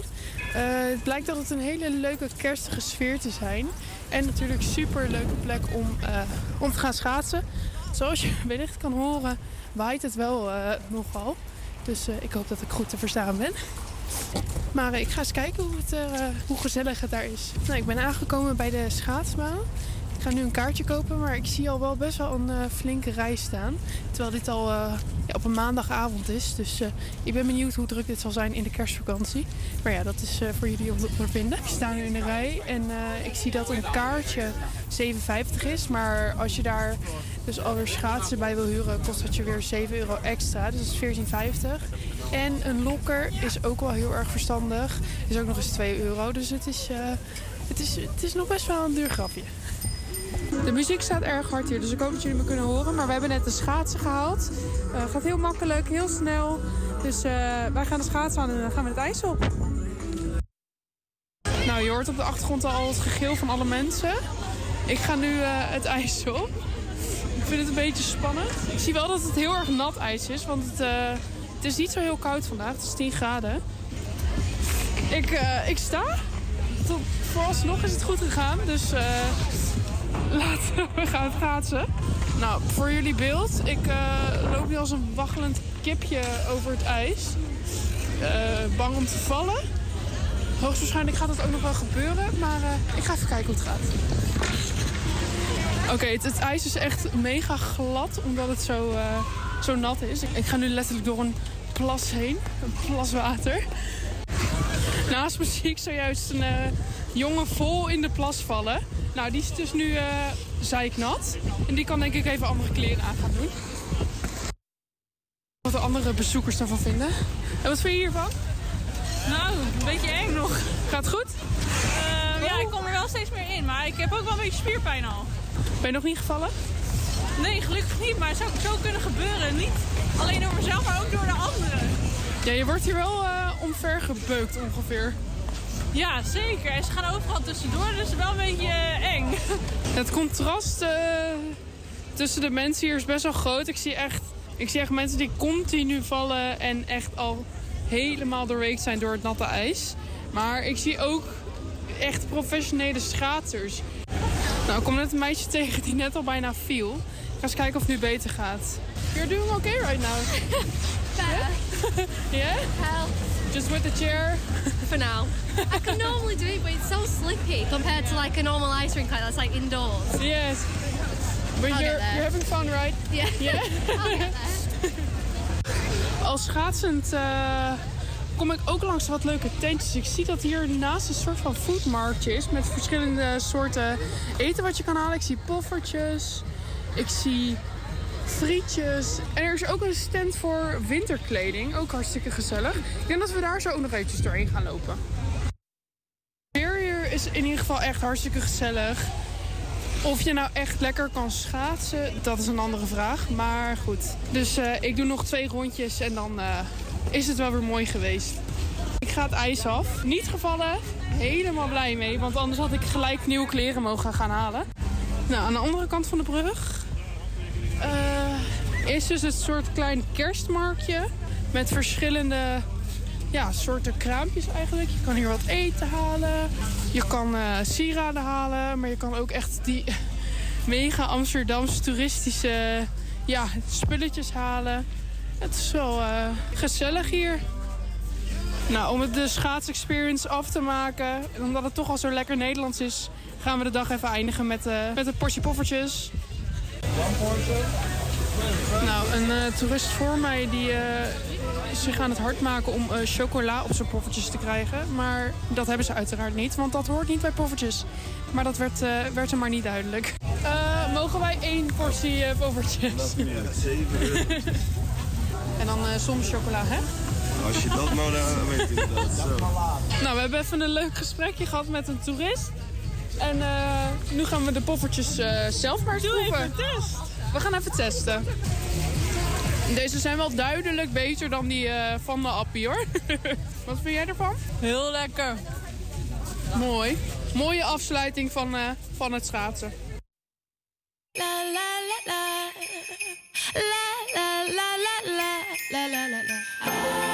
Eh het blijkt dat het een hele leuke kerstige sfeer te zijn. En natuurlijk super leuke plek om, om te gaan schaatsen. Zoals je wellicht kan horen, waait het wel eh, nogal. Dus eh, ik hoop dat ik goed te verstaan ben. Maar eh, ik ga eens kijken hoe, het, hoe gezellig het daar is. Nou, ik ben aangekomen bij de schaatsbaan. Ga nu een kaartje kopen, maar ik zie al wel best wel een eh, flinke rij staan. Terwijl dit al eh, ja, op een maandagavond is. Dus eh, ik ben benieuwd hoe druk dit zal zijn in de kerstvakantie. Maar ja, dat is voor jullie om te ondervinden. Ik sta nu in de rij en ik zie dat een kaartje 7,50 is. Maar als je daar dus alweer schaatsen bij wil huren, kost dat je weer 7 euro extra. Dus dat is 14,50. En een lokker is ook wel heel erg verstandig. Is ook nog eens 2 euro. Dus het is, het is, het is nog best wel een duur grapje. De muziek staat erg hard hier, dus ik hoop dat jullie me kunnen horen. Maar we hebben net de schaatsen gehaald. Het gaat heel makkelijk, heel snel. Dus eh, wij gaan de schaatsen aan en dan gaan we het ijs op. Nou, je hoort op de achtergrond al het gegil van alle mensen. Ik ga nu eh, het ijs op. Ik vind het een beetje spannend. Ik zie wel dat het heel erg nat ijs is, want het, het is niet zo heel koud vandaag. Het is 10 graden. Ik, ik sta. Tot, vooralsnog is het goed gegaan, dus laten we gaan schaatsen. Nou, voor jullie beeld. Ik eh, loop nu als een waggelend kipje over het ijs. Eh, bang om te vallen. Hoogstwaarschijnlijk gaat dat ook nog wel gebeuren, maar eh, ik ga even kijken hoe het gaat. Oké, het, ijs is echt mega glad, omdat het zo, zo nat is. Ik, ik ga nu letterlijk door een plas heen, een plas water. Naast me zie ik zojuist een eh, jongen vol in de plas vallen. Nou, die is dus nu eh zeiknat. En die kan denk ik even andere kleren aan gaan doen. Wat de andere bezoekers daarvan vinden. En wat vind je hiervan? Nou, een beetje eng nog. Gaat het goed? Ehm, ja, ik kom er wel steeds meer in, maar ik heb ook wel een beetje spierpijn al. Ben je nog niet gevallen? Nee, gelukkig niet, maar het zou zo kunnen gebeuren. Niet alleen door mezelf, maar ook door de anderen. Ja, je wordt hier wel uh, omver gebeukt ongeveer. Ja, zeker. En ze gaan overal tussendoor, dus het is wel een beetje uh, eng. Het contrast uh, tussen de mensen hier is best wel groot. Ik zie echt, ik zie echt mensen die continu vallen en echt al helemaal doorweekt zijn door het natte ijs. Maar ik zie ook echt professionele schaatsers. Nou, ik kom net een meisje tegen die net al bijna viel. Ik ga eens kijken of het nu beter gaat. You're doing okay right now. yeah? Help. Just with the chair? For now. I can normally do it, but it's so slippy compared to like a normal ice rink like that's like indoors. Yes. But I'll you're, you're having fun, right? Yeah. Yeah? I'll get there. Als schaatsend uh, kom ik ook langs wat leuke tentjes. Ik zie dat hier naast een soort van foodmarktje is met verschillende soorten eten wat je kan halen. Ik zie poffertjes, ik zie frietjes. En er is ook een stand voor winterkleding, ook hartstikke gezellig. Ik denk dat we daar zo ook nog eventjes doorheen gaan lopen. De weer is in ieder geval echt hartstikke gezellig. Of je nou echt lekker kan schaatsen, dat is een andere vraag. Maar goed. Dus uh, ik doe nog twee rondjes en dan uh, is het wel weer mooi geweest. Ik ga het ijs af. Niet gevallen. Helemaal blij mee. Want anders had ik gelijk nieuwe kleren mogen gaan halen. Nou, aan de andere kant van de brug uh, is dus het soort klein kerstmarktje. Met verschillende ja, soorten kraampjes eigenlijk. Je kan hier wat eten halen. Je kan uh, sieraden halen. Maar je kan ook echt die mega Amsterdamse toeristische ja, spulletjes halen. Het is wel uh, gezellig hier. Nou, om het de schaatsexperience af te maken... en omdat het toch al zo lekker Nederlands is... gaan we de dag even eindigen met, uh, met een portie poffertjes. Nou, een uh, toerist voor mij die zich aan het hard maken om uh, chocola op zijn poffertjes te krijgen. Maar dat hebben ze uiteraard niet, want dat hoort niet bij poffertjes. Maar dat werd, uh, werd er maar niet duidelijk. Uh, mogen wij één portie poffertjes? Dat En dan soms chocola, hè? Als je dat nou weet dat. Zo. Nou, we hebben even een leuk gesprekje gehad met een toerist. En nu gaan we de poffertjes zelf maar Doe proeven. even test. We gaan even testen. Deze zijn wel duidelijk beter dan die uh, van de appie hoor. Wat vind jij ervan? Heel lekker. Mooi. Mooie afsluiting van, uh, van het schaatsen. La la la la. La la la la la. La la la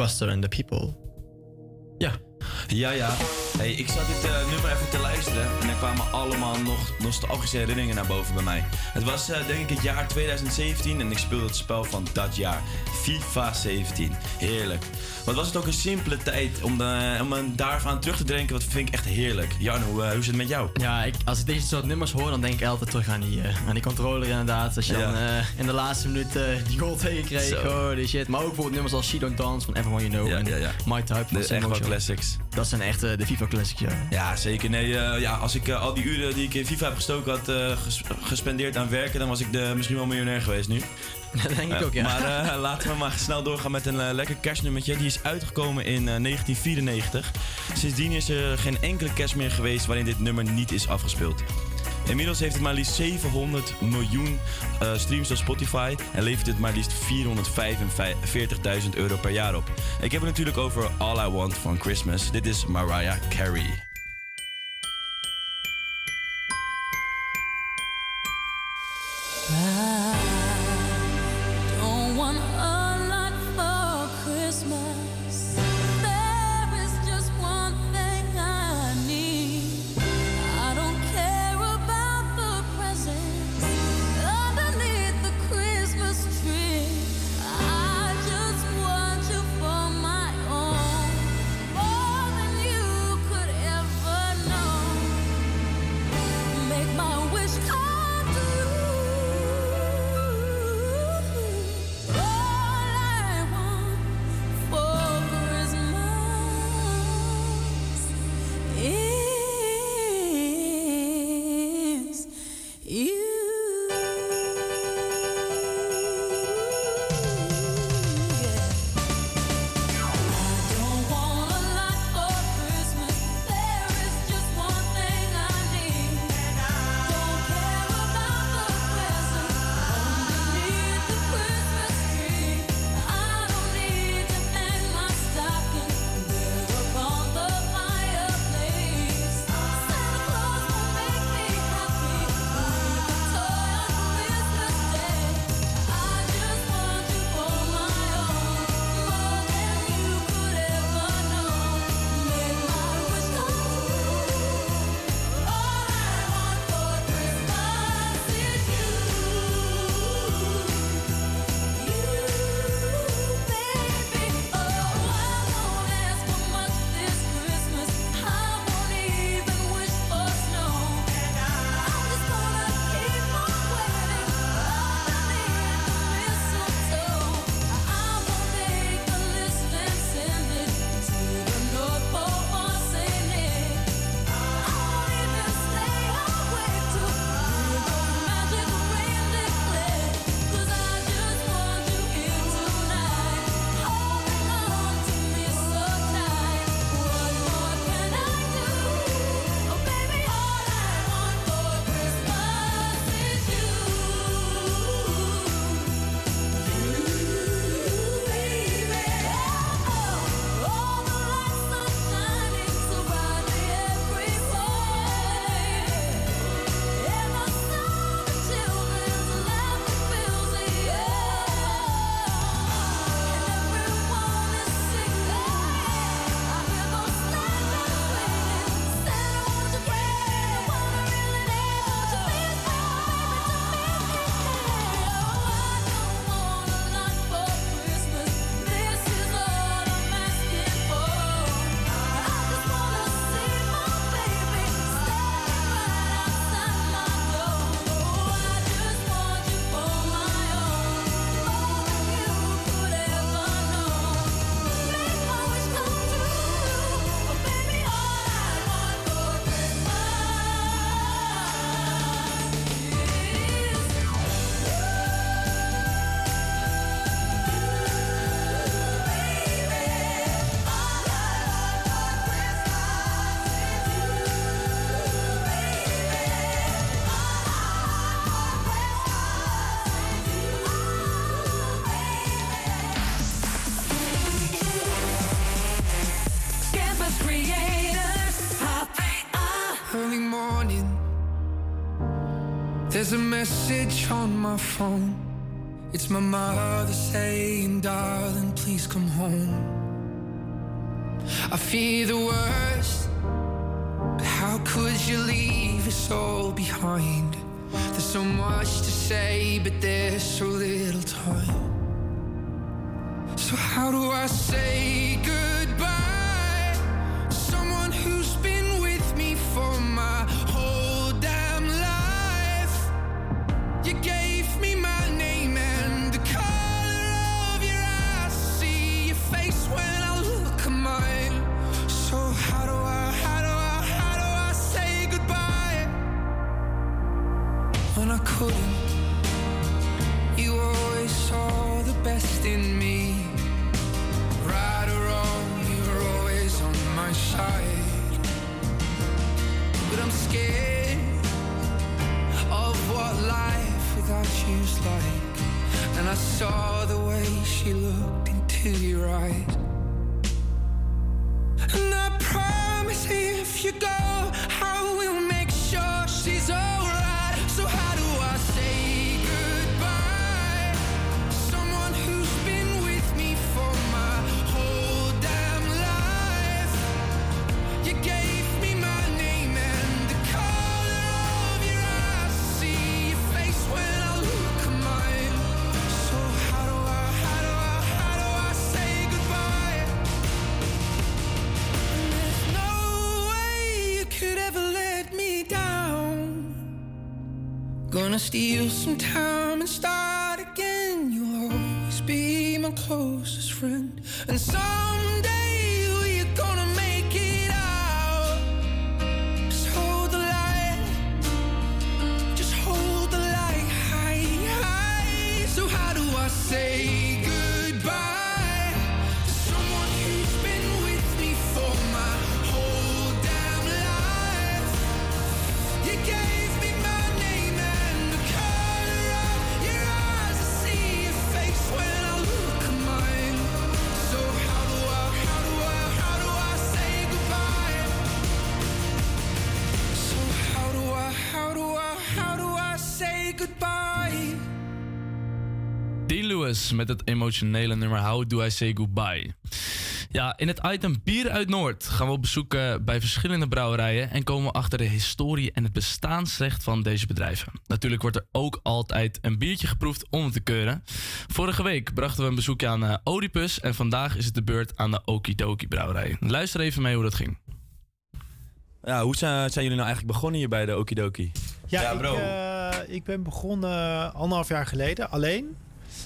van Faster and the People. Ja. Ja, ja. Hey, ik zat dit eh, nummer even te luisteren en er kwamen allemaal nog nostalgische herinneringen naar boven bij mij. Het was eh, denk ik het jaar 2017 en ik speelde het spel van dat jaar. FIFA 17. Heerlijk. Wat was het ook een simpele tijd om, de, om een daarvan terug te denken. Wat vind ik echt heerlijk. Jan, hoe, eh, hoe zit het met jou? Ja, ik, als ik deze soort nummers hoor, dan denk ik altijd terug aan die, eh, aan die controller inderdaad. Als je Ja. dan eh, in de laatste minuut eh, die goal tegenkreeg. Zo. Holy shit. Maar ook bijvoorbeeld nummers als She Don't Dance van Everyone You Know. Ja, en ja, ja. My Type van De, echt wel classics. Dat zijn echt eh, de FIFA classics, ja. Ja, zeker. Nee, eh, ja, als ik eh, al die uren die ik in FIFA heb gestoken had eh, ges- gespendeerd aan werken, dan was ik de, misschien wel miljonair geweest nu. Dat denk ik Eh, ook, ja. Maar eh, laten we maar snel doorgaan met een eh, lekker kerstnummertje. Die is uitgekomen in eh, 1994. Sindsdien is er geen enkele kerst meer geweest waarin dit nummer niet is afgespeeld. Inmiddels heeft het maar liefst 700 miljoen eh, streams op Spotify en levert het maar liefst 445.000 euro per jaar op. Ik heb het natuurlijk over All I Want van Christmas. Dit is Mariah Carey. Message on my phone. It's my mother saying, darling, please come home. I fear the worst, but how could you leave us all behind? There's so much to say, but there's so little time. So, how do I say goodbye? You's like. And I saw the way she looked into your eyes. And I promise if you go, steal some time Met het emotionele nummer How Do I Say Goodbye. Ja, in het item Bier uit Noord gaan we op bezoek eh, bij verschillende brouwerijen en komen we achter de historie en het bestaansrecht van deze bedrijven. Natuurlijk wordt er ook altijd een biertje geproefd om het te keuren. Vorige week brachten we een bezoekje aan eh, Oedipus en vandaag is het de beurt aan de Okidoki brouwerij. Luister even mee hoe dat ging. Ja, hoe zijn, zijn jullie nou eigenlijk begonnen hier bij de Okidoki? Ja, ik, eh, ik ben begonnen anderhalf jaar geleden alleen.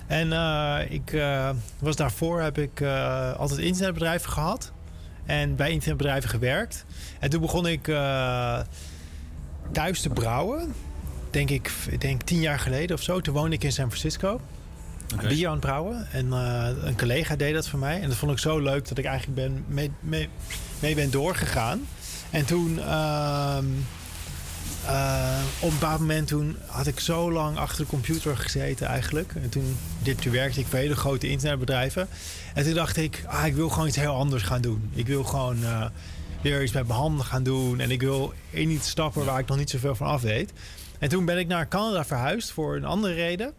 En eh, ik eh, was daarvoor heb ik eh, altijd internetbedrijven gehad. En bij internetbedrijven gewerkt. En toen begon ik thuis te brouwen. Denk ik, denk tien jaar geleden of zo. Toen woonde ik in San Francisco. Oké. Bier aan het brouwen. En een collega deed dat voor mij. En dat vond ik zo leuk dat ik eigenlijk ben mee, mee, mee ben doorgegaan. En toen... ehm, eh, op een bepaald moment toen had ik zo lang achter de computer gezeten eigenlijk. En toen, dit, toen werkte ik voor hele grote internetbedrijven. En toen dacht ik, ah, ik wil gewoon iets heel anders gaan doen. Ik wil gewoon eh, weer iets met behandelen gaan doen. En ik wil in iets stappen waar ik nog niet zoveel van af weet. En toen ben ik naar Canada verhuisd voor een andere reden.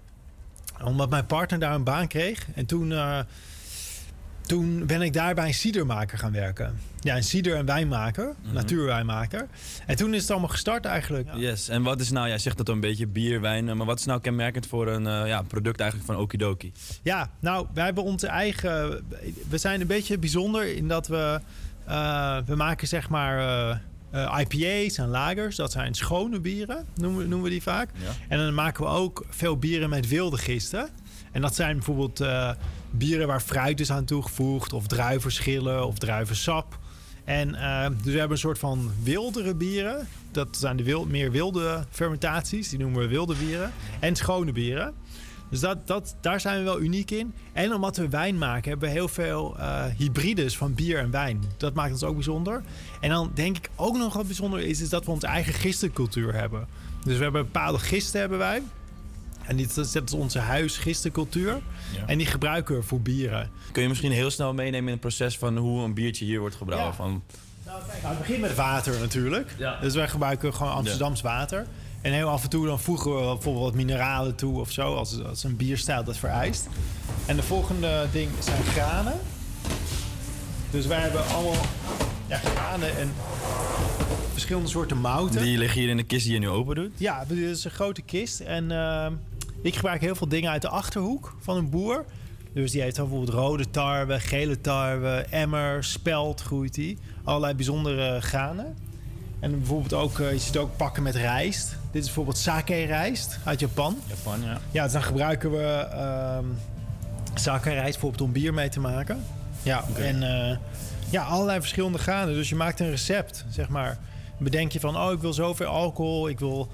Omdat mijn partner daar een baan kreeg. En toen, eh, toen ben ik daar bij een cidermaker gaan werken. Ja, een cider- en wijnmaker. Mhm. Natuurwijnmaker. En toen is het allemaal gestart eigenlijk. Yes, en wat is nou, jij zegt dat een beetje bier, wijn, eh, maar wat is nou kenmerkend voor een eh, ja, product eigenlijk van Okidoki? Ja, nou, wij hebben onze eigen. We zijn een beetje bijzonder in dat we. eh, we maken zeg maar. IPA's en lagers, dat zijn schone bieren, noemen, we- noemen we die vaak. Ja. En dan maken we ook veel bieren met wilde gisten. En dat zijn bijvoorbeeld bieren waar fruit is aan toegevoegd, of druivenschillen of druivensap. En eh, dus we hebben een soort van wildere bieren. Dat zijn de wil, meer wilde fermentaties, die noemen we wilde bieren. En schone bieren. Dus dat, dat, daar zijn we wel uniek in. En omdat we wijn maken, hebben we heel veel eh, hybrides van bier en wijn. Dat maakt ons ook bijzonder. En dan denk ik ook nog wat bijzonder is, is dat we onze eigen gistencultuur hebben. Dus we hebben bepaalde gisten hebben wij. En dit, dat is onze huisgistencultuur. Ja. En die gebruiken we voor bieren. Kun je misschien heel snel meenemen in het proces van hoe een biertje hier wordt gebrouwen? Ja. Van, Nou, het begint met water natuurlijk. Ja. Dus wij gebruiken gewoon Amsterdams water. En heel af en toe dan voegen we bijvoorbeeld wat mineralen toe of zo, als, als een bierstijl dat vereist. En de volgende ding zijn granen. Dus wij hebben allemaal ja, granen en verschillende soorten mouten. Die liggen hier in de kist die je nu open doet. Ja, dit is een grote kist. En eh, ik gebruik heel veel dingen uit de achterhoek van een boer. Dus die heeft dan bijvoorbeeld rode tarwe, gele tarwe, emmer, spelt groeit die. Allerlei bijzondere granen. En bijvoorbeeld ook, eh, je ziet ook pakken met rijst. Dit is bijvoorbeeld sake-rijst uit Japan. Japan, ja. Ja, dus dan gebruiken we ehm sake-rijst bijvoorbeeld om bier mee te maken. Ja, en eh, ja, allerlei verschillende granen. Dus je maakt een recept, zeg maar. Bedenk je van, oh, ik wil zoveel alcohol. Ik wil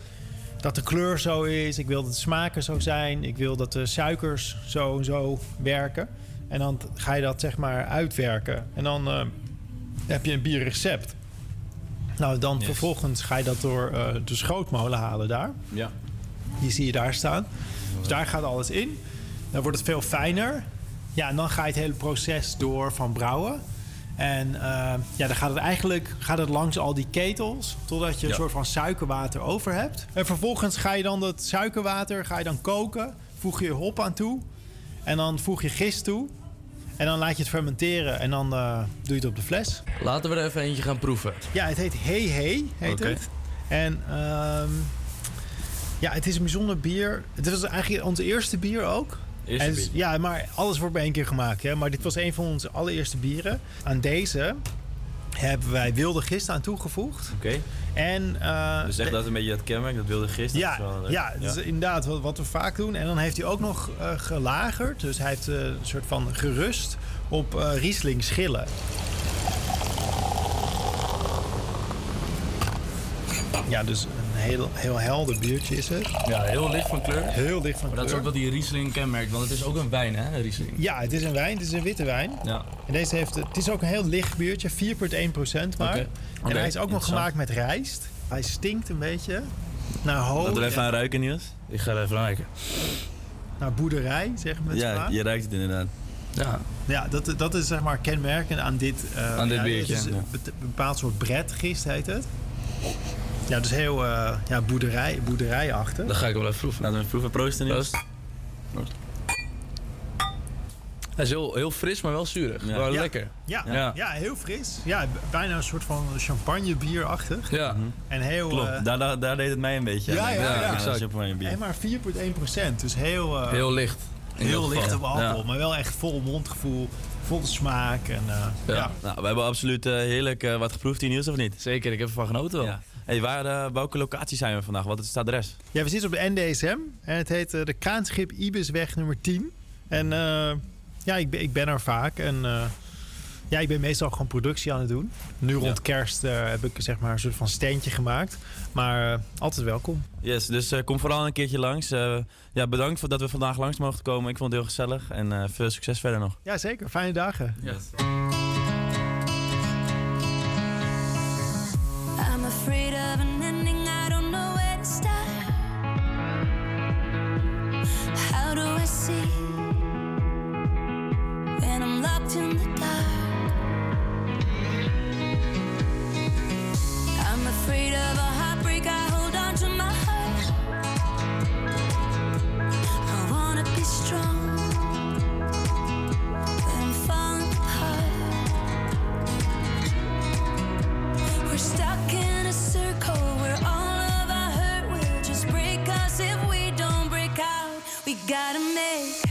dat de kleur zo is. Ik wil dat de smaken zo zijn. Ik wil dat de suikers zo en zo werken. En dan ga je dat zeg maar uitwerken. En dan eh, heb je een bierrecept. Nou, dan Yes. vervolgens ga je dat door eh, de schrootmolen halen daar. Ja. Die zie je daar staan. Dus daar gaat alles in. Dan wordt het veel fijner. Ja, en dan ga je het hele proces door van brouwen. En eh, ja, dan gaat het eigenlijk gaat het langs al die ketels... totdat je een Ja. soort van suikerwater over hebt. En vervolgens ga je dan dat suikerwater ga je dan koken. Voeg je hop aan toe. En dan voeg je gist toe. En dan laat je het fermenteren. En dan eh, doe je het op de fles. Laten we er even eentje gaan proeven. Ja, het heet Hey Hey, heet Oké. het. En ehm, ja, het is een bijzonder bier. Het was eigenlijk onze eerste bier ook. Is-. Ja, maar alles wordt bij één keer gemaakt. Hè? Maar dit was een van onze allereerste bieren. Aan deze hebben wij wilde gist aan toegevoegd. Oké. En, eh, Dus echt dat een beetje dat kenmerk, dat wilde gist. dat ja, leuk. ja, dat is inderdaad wat, wat we vaak doen. En dan heeft hij ook nog eh, gelagerd. Dus hij heeft eh, een soort van gerust op eh Riesling schillen. Ja, dus heel, heel helder biertje is het. Ja, heel licht van kleur. Heel licht van Maar dat is kleur. ook wat die Riesling kenmerkt, want het is ook een wijn, hè, een Riesling. Ja, het is een wijn. Het is een witte wijn. Ja. En deze heeft, het is ook een heel licht biertje, 4,1 procent maar. Oké. En hij is ook nog gemaakt met rijst. Hij stinkt een beetje naar hooi. Laten we er even en aan ruiken, Niels. Ik ga er even ruiken. Naar boerderij, zeg maar. Ja, je ruikt het inderdaad. Ja. Ja, dat, dat is zeg maar kenmerkend aan dit, eh, Aan dit ja, biertje, Het is een be- bepaald soort bredgist heet het. Ja, dus heel eh, ja, boerderij, boerderijachtig. Dan ga ik wel even proeven. Laten we even proeven. Proosten, Niels. Proost. Hij is heel, heel fris, maar wel zuurig. Ja. Wel Ja. lekker. Ja, ja. Ja. heel fris. Ja, bijna een soort van champagnebierachtig. Ja. En heel... Klopt, eh, daar, daar, daar deed het mij een beetje Ja, aan. ja, ja. exact. champagne bier. en maar 4,1 procent. Dus heel... eh, Heel licht. Heel licht op alcohol. Ja. Maar wel echt vol mondgevoel. Vol smaak. En, eh, ja. Ja. Nou, we hebben absoluut heerlijk eh, wat geproefd hier, Niels, of niet? Zeker, ik heb ervan genoten wel. Ja. Hey, waar, eh, welke locatie zijn we vandaag? Wat is het adres? Ja, we zitten op de NDSM. En het heet eh, de Kraanschip Ibisweg nummer 10. En eh, ja, ik ben, ik ben er vaak. En eh, ja, ik ben meestal gewoon productie aan het doen. Nu rond Ja. kerst eh, heb ik zeg maar een soort van steentje gemaakt. Maar eh, altijd welkom. Yes, dus eh, kom vooral een keertje langs. Eh, ja, bedankt voor dat we vandaag langs mochten komen. Ik vond het heel gezellig en eh, veel succes verder nog. Ja, zeker. Fijne dagen. I'm afraid see gotta make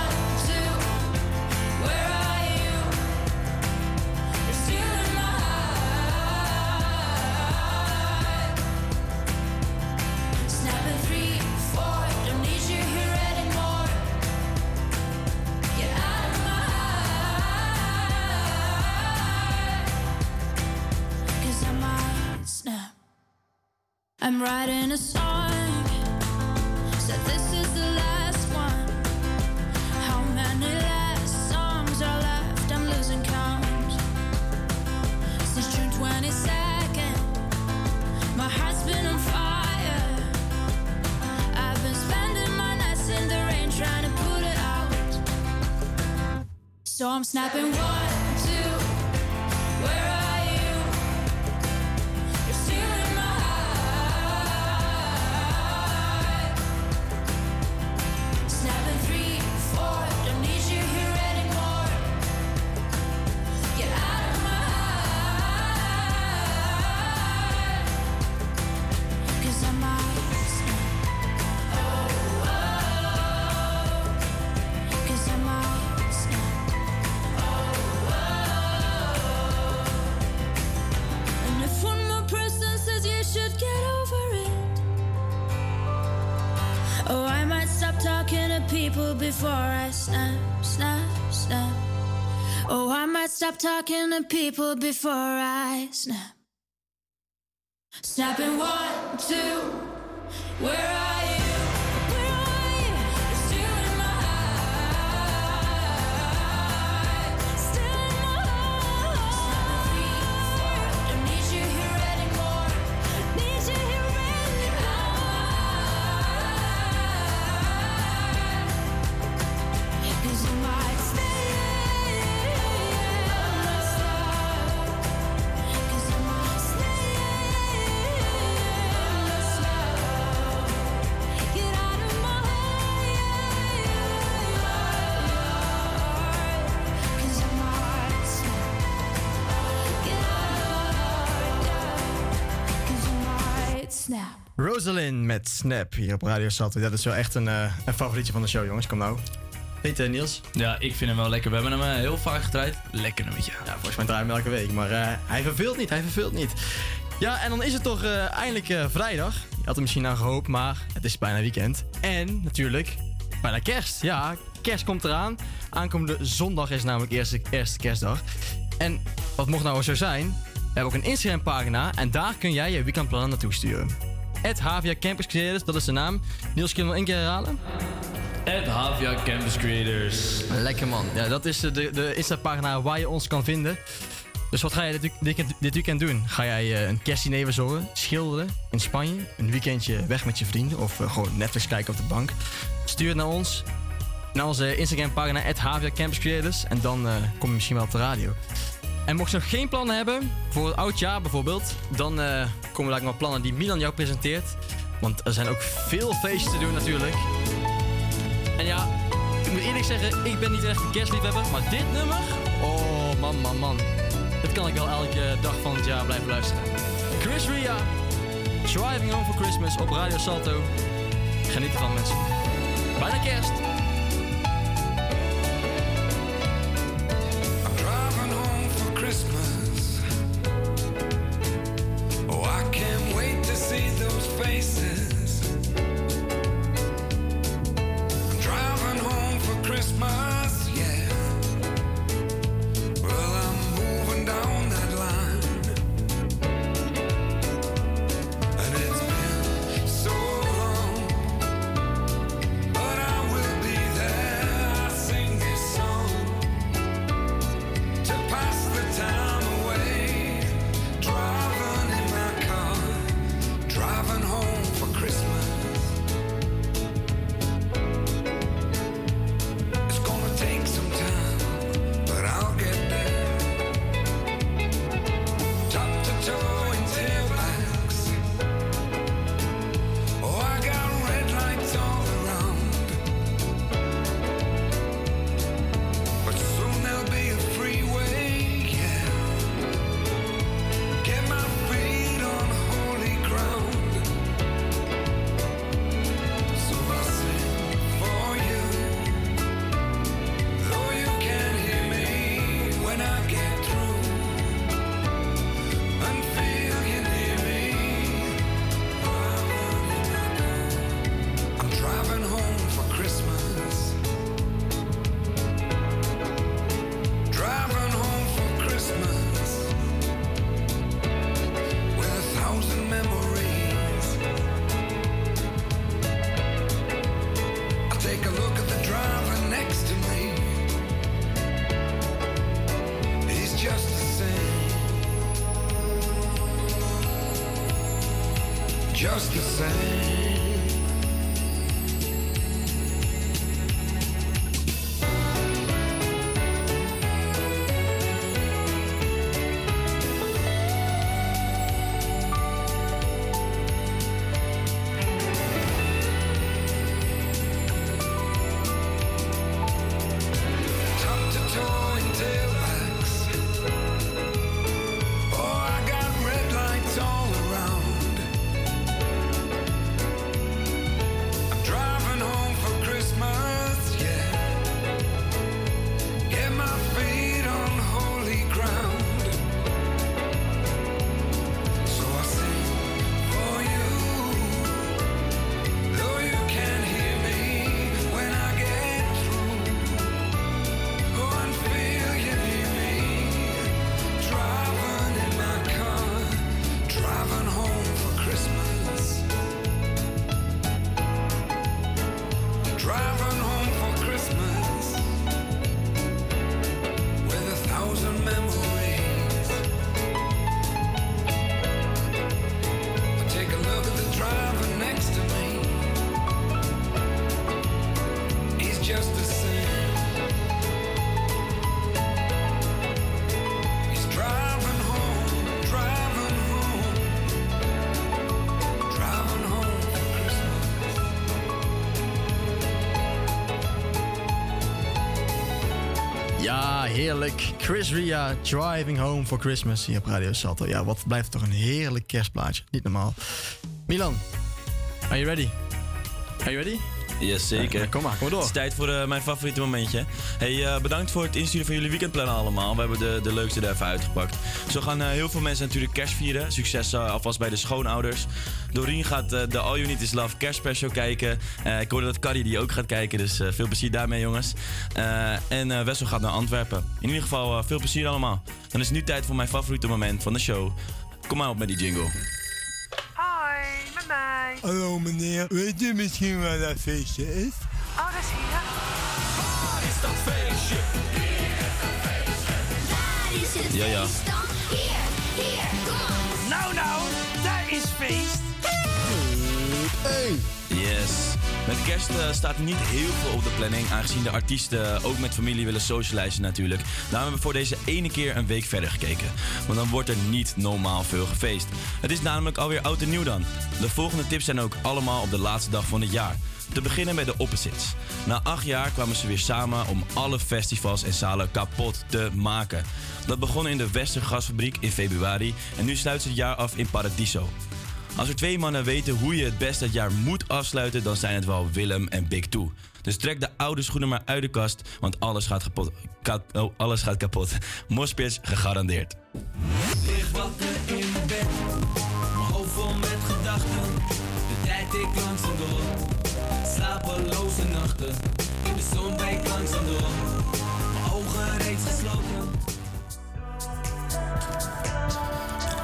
So I'm to people before I snap. Snap hier op Radio Salto. Dat is wel echt een, eh, een favorietje van de show, jongens. Kom nou. Weet je, Niels? Ja, ik vind hem wel lekker. We hebben hem eh, heel vaak gedraaid. Lekker nummertje. Ja, volgens mij draaien we elke week. Maar eh, hij verveelt niet, hij verveelt niet. Ja, en dan is het toch eindelijk vrijdag. Je had er misschien aan gehoopt, maar het is bijna weekend. En natuurlijk, bijna kerst. Ja, kerst komt eraan. Aankomende zondag is namelijk eerste, eerste kerstdag. En wat mocht nou zo zijn? We hebben ook een Instagram pagina en daar kun jij je weekendplannen naartoe sturen. Het Havia Campus Creators, dat is de naam. Niels, kun je nog één keer herhalen? Het Havia Campus Creators. Lekker man. Ja, dat is de, de Insta-pagina waar je ons kan vinden. Dus wat ga je dit, week- dit, weekend- dit weekend doen? Ga jij eh, een kerstdiner verzorgen, schilderen in Spanje, een weekendje weg met je vrienden of eh, gewoon Netflix kijken op de bank? Stuur het naar ons, naar onze Instagram-pagina Havia Campus Creators en dan eh, kom je misschien wel op de radio. En mocht je nog geen plannen hebben, voor het oud jaar bijvoorbeeld, dan eh, komen er wel plannen die Milan jou presenteert. Want er zijn ook veel feestjes te doen natuurlijk. En ja, ik moet eerlijk zeggen, ik ben niet echt een kerstliefhebber, maar dit nummer, oh man, man, man. Dat kan ik wel elke dag van het jaar blijven luisteren. Chris Ria, Driving Home for Christmas op Radio Salto. Geniet ervan mensen. Bijna kerst. Just driving home, driving home, driving home for. Ja, heerlijk. Chris Ria, Driving Home for Christmas hier op Radio Salto. Ja, wat blijft toch een heerlijk kerstplaatje. Niet normaal. Milan, are you ready? Are you ready? Yes, zeker. Kom maar, kom maar door. Het is tijd voor eh, mijn favoriete momentje. Hey, eh, bedankt voor het insturen van jullie weekendplannen allemaal. We hebben de, de leukste er even uitgepakt. Zo gaan eh, heel veel mensen natuurlijk kerst vieren. Succes alvast bij de schoonouders. Doreen gaat de All You Need Is Love kerstspecial kijken. Ik hoorde dat Carrie die ook gaat kijken, dus veel plezier daarmee jongens. En Wessel gaat naar Antwerpen. In ieder geval veel plezier allemaal. Dan is het nu tijd voor mijn favoriete moment van de show. Kom maar op met die jingle. Hallo meneer, weet u misschien waar dat feestje is? Oh, dat is hier. Waar is dat feestje? Ja, ja. Nou, nou, daar is feest. Yes. Met kerst eh, staat niet heel veel op de planning, aangezien de artiesten ook met familie willen socializen natuurlijk. Daarom hebben we voor deze ene keer een week verder gekeken. Want dan wordt er niet normaal veel gefeest. Het is namelijk alweer oud en nieuw dan. De volgende tips zijn ook allemaal op de laatste dag van het jaar. Te beginnen bij de Opposites. Na acht jaar kwamen ze weer samen om alle festivals en zalen kapot te maken. Dat begon in de Westergasfabriek in februari en nu sluit ze het jaar af in Paradiso. Als er twee mannen weten hoe je het best het jaar moet afsluiten, dan zijn het wel Willem en Big Two. Dus trek de oude schoenen maar uit de kast, want alles gaat kapot. Ka- oh, alles gaat kapot. Gegarandeerd.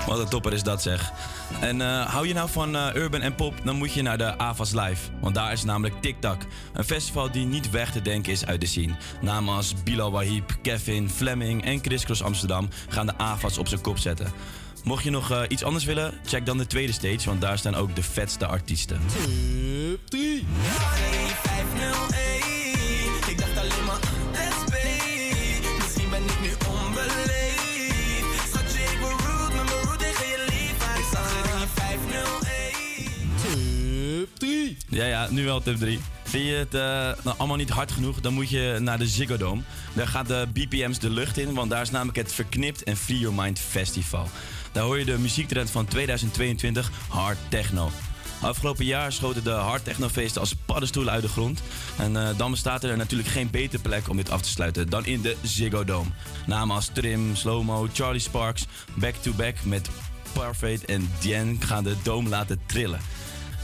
Wat een topper is dat zeg. En eh, hou je nou van eh, urban en pop, dan moet je naar de AVAS Live. Want daar is namelijk TikTok. Een festival die niet weg te denken is uit de scene. Namen als Bilal Wahib, Kevin, Fleming en Chris Cross Amsterdam gaan de AVAS op zijn kop zetten. Mocht je nog eh, iets anders willen, check dan de tweede stage, want daar staan ook de vetste artiesten. Tip 3. Tip 3. Ja, ja, nu wel tip 3. Vind je het eh, nou allemaal niet hard genoeg, dan moet je naar de Ziggo Dome. Daar gaat de BPM's de lucht in, want daar is namelijk het Verknipt en Free Your Mind Festival. Daar hoor je de muziektrend van 2022, hard techno. Afgelopen jaar schoten de hard technofeesten als paddenstoelen uit de grond. En eh, dan bestaat er natuurlijk geen betere plek om dit af te sluiten dan in de Ziggo Dome. Namen als Trim, Slowmo, Charlie Sparks, Back to Back met Parfait en Dien gaan de Dome laten trillen.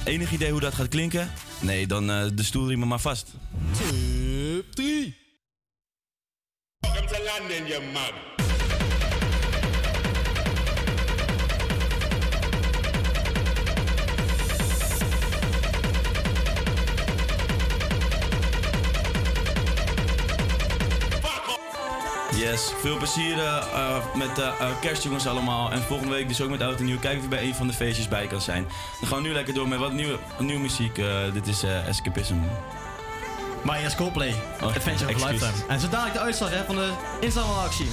Enig idee hoe dat gaat klinken? Nee, dan eh, de stoelriemen maar vast. Tip 3. Welcome to London, you mug. Yes, veel plezier eh, eh, met de eh, kerstjongens allemaal. En volgende week dus ook met Oud en Nieuw. Kijken of je bij een van de feestjes bij kan zijn. Dan gaan we nu lekker door met wat nieuwe, nieuwe muziek. Dit is Escapism. Maar eerst Coldplay, Oh, Adventure of. Lifetime. En zo dadelijk de uitslag hè, van de inzamelactie.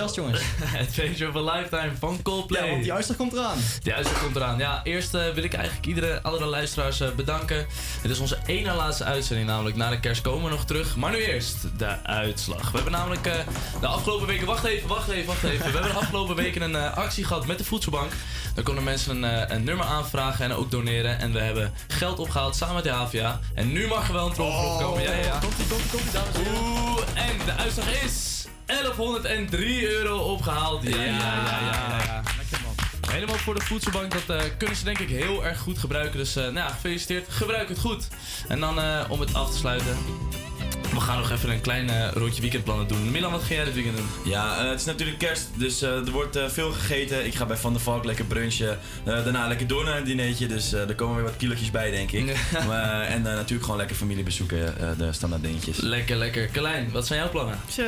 Enthousiast, jongens. Adventure of a Lifetime van Coldplay. Ja, want die uitslag komt eraan. Die uitslag komt eraan. Ja, eerst eh, wil ik eigenlijk iedere andere luisteraars eh, bedanken. Het is onze ene laatste uitzending, namelijk na de kerst komen we nog terug. Maar nu eerst de uitslag. We hebben namelijk eh, de afgelopen weken... Wacht even, wacht even, wacht even. We hebben de afgelopen weken een actie gehad met de voedselbank. Daar konden mensen een, een nummer aanvragen en ook doneren. En we hebben geld opgehaald samen met de HVA. En nu mag er wel een trommelgroep komen. Ja, ja, ja. Komt-ie, komt-ie, komt-ie, dames en heren. Oeh, en de uitslag is 1103 euro opgehaald. Ja, ja, ja, ja. ja. Helemaal voor de voedselbank, dat eh, kunnen ze denk ik heel erg goed gebruiken. Dus eh, nou ja, gefeliciteerd, gebruik het goed. En dan eh, om het af te sluiten. We gaan nog even een klein eh, rondje weekendplannen doen. Milan, wat ga jij dit weekend doen? Ja, eh, het is natuurlijk kerst, dus eh, er wordt veel gegeten. Ik ga bij Van der Valk lekker brunchen. Eh, daarna lekker door naar een dinertje, dus eh, er komen weer wat kilootjes bij, denk ik. Maar, en natuurlijk gewoon lekker familie bezoeken, eh, de standaard dingetjes. Lekker, lekker. Carlijn, wat zijn jouw plannen? Zo.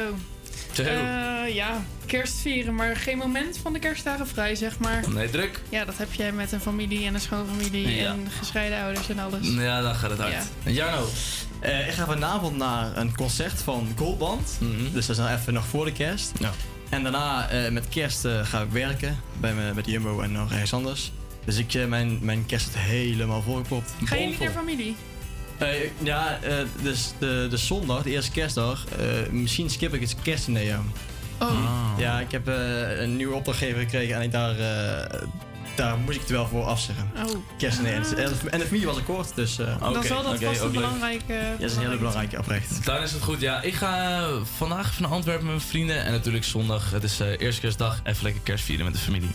Eh, ja, kerst vieren, maar geen moment van de kerstdagen vrij, zeg maar. Nee, druk. Ja, dat heb jij met een familie en een schoonfamilie Ja. en gescheiden ouders en alles. Ja, dan gaat het hard. Ja. En Jarno? Eh, ik ga vanavond naar een concert van Goldband. Dus dat is dan even nog voor de kerst. Ja. En daarna eh, met kerst ga ik werken bij, me, de Jumbo en nog ergens anders. Dus ik, mijn, mijn kerst helemaal volgepropt. Ga je niet naar familie? Eh, ja, eh, dus de, de zondag, de eerste kerstdag, eh, misschien skip ik het kerstdiner. Ja. Oh. Ja, ik heb eh, een nieuwe opdrachtgever gekregen en ik daar, eh, daar moest ik het wel voor afzeggen. Oh. Kerstdiner. En de- En de familie was akkoord, dus... eh, Dan zal dat vast een belangrijke... ja, dat is een hele belangrijke oprecht. Dan is het goed. Ja, ik ga eh, vandaag even naar Antwerpen met mijn vrienden. En natuurlijk zondag. Het is eh eerste kerstdag. Even lekker kerst vieren met de familie.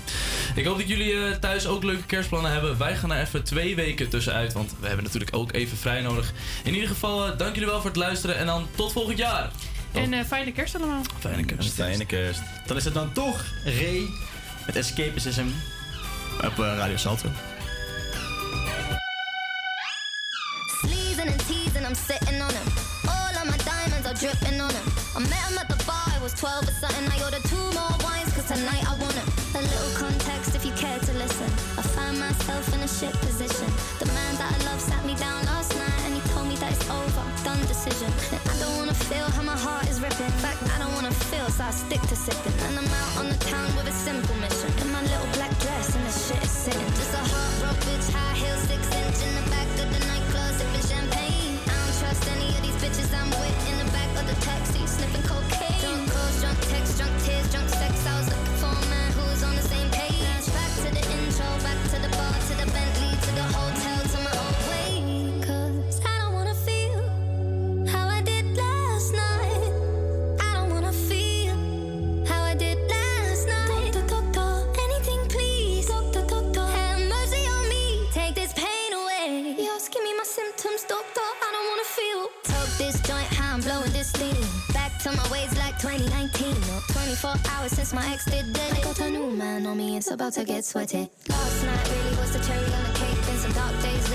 Ik hoop dat jullie eh, thuis ook leuke kerstplannen hebben. Wij gaan er even twee weken tussenuit. Want we hebben natuurlijk ook even vrij nodig. In ieder geval, dank jullie wel voor het luisteren. En dan tot volgend jaar. En eh, fijne kerst allemaal. Fijne kerst. Fijne kerst. Dan is het dan toch Ray met Escapism op eh, Radio Salto. I'm sitting on dripping on him. I met him at the bar, I was 12 or something. I ordered two more wines, cause tonight I want him. A little context if you care to listen. I find myself in a shit position. The man that I love sat me down last night and he told me that it's over, done decision. And I don't wanna feel how my heart is ripping. In fact, I don't wanna feel, so I stick to sipping. And I'm out on the town with a simple mission. Little black dress and this shit is sitting. Just a hot rock bitch, high heels, six inch in the back of the nightclub, sipping champagne. I don't trust any of these bitches I'm with in the back of the taxi, sniffing cocaine. Drunk calls, drunk texts, drunk tears, drunk sex. I was looking symptoms, doctor. I don't wanna feel. Took this joint, how I'm blowing this thing. Back to my ways like 2019. No, 24 hours since my ex did dead. I got a new man on me, it's about to get sweaty. Last night really was the cherry on the cake. Been some dark days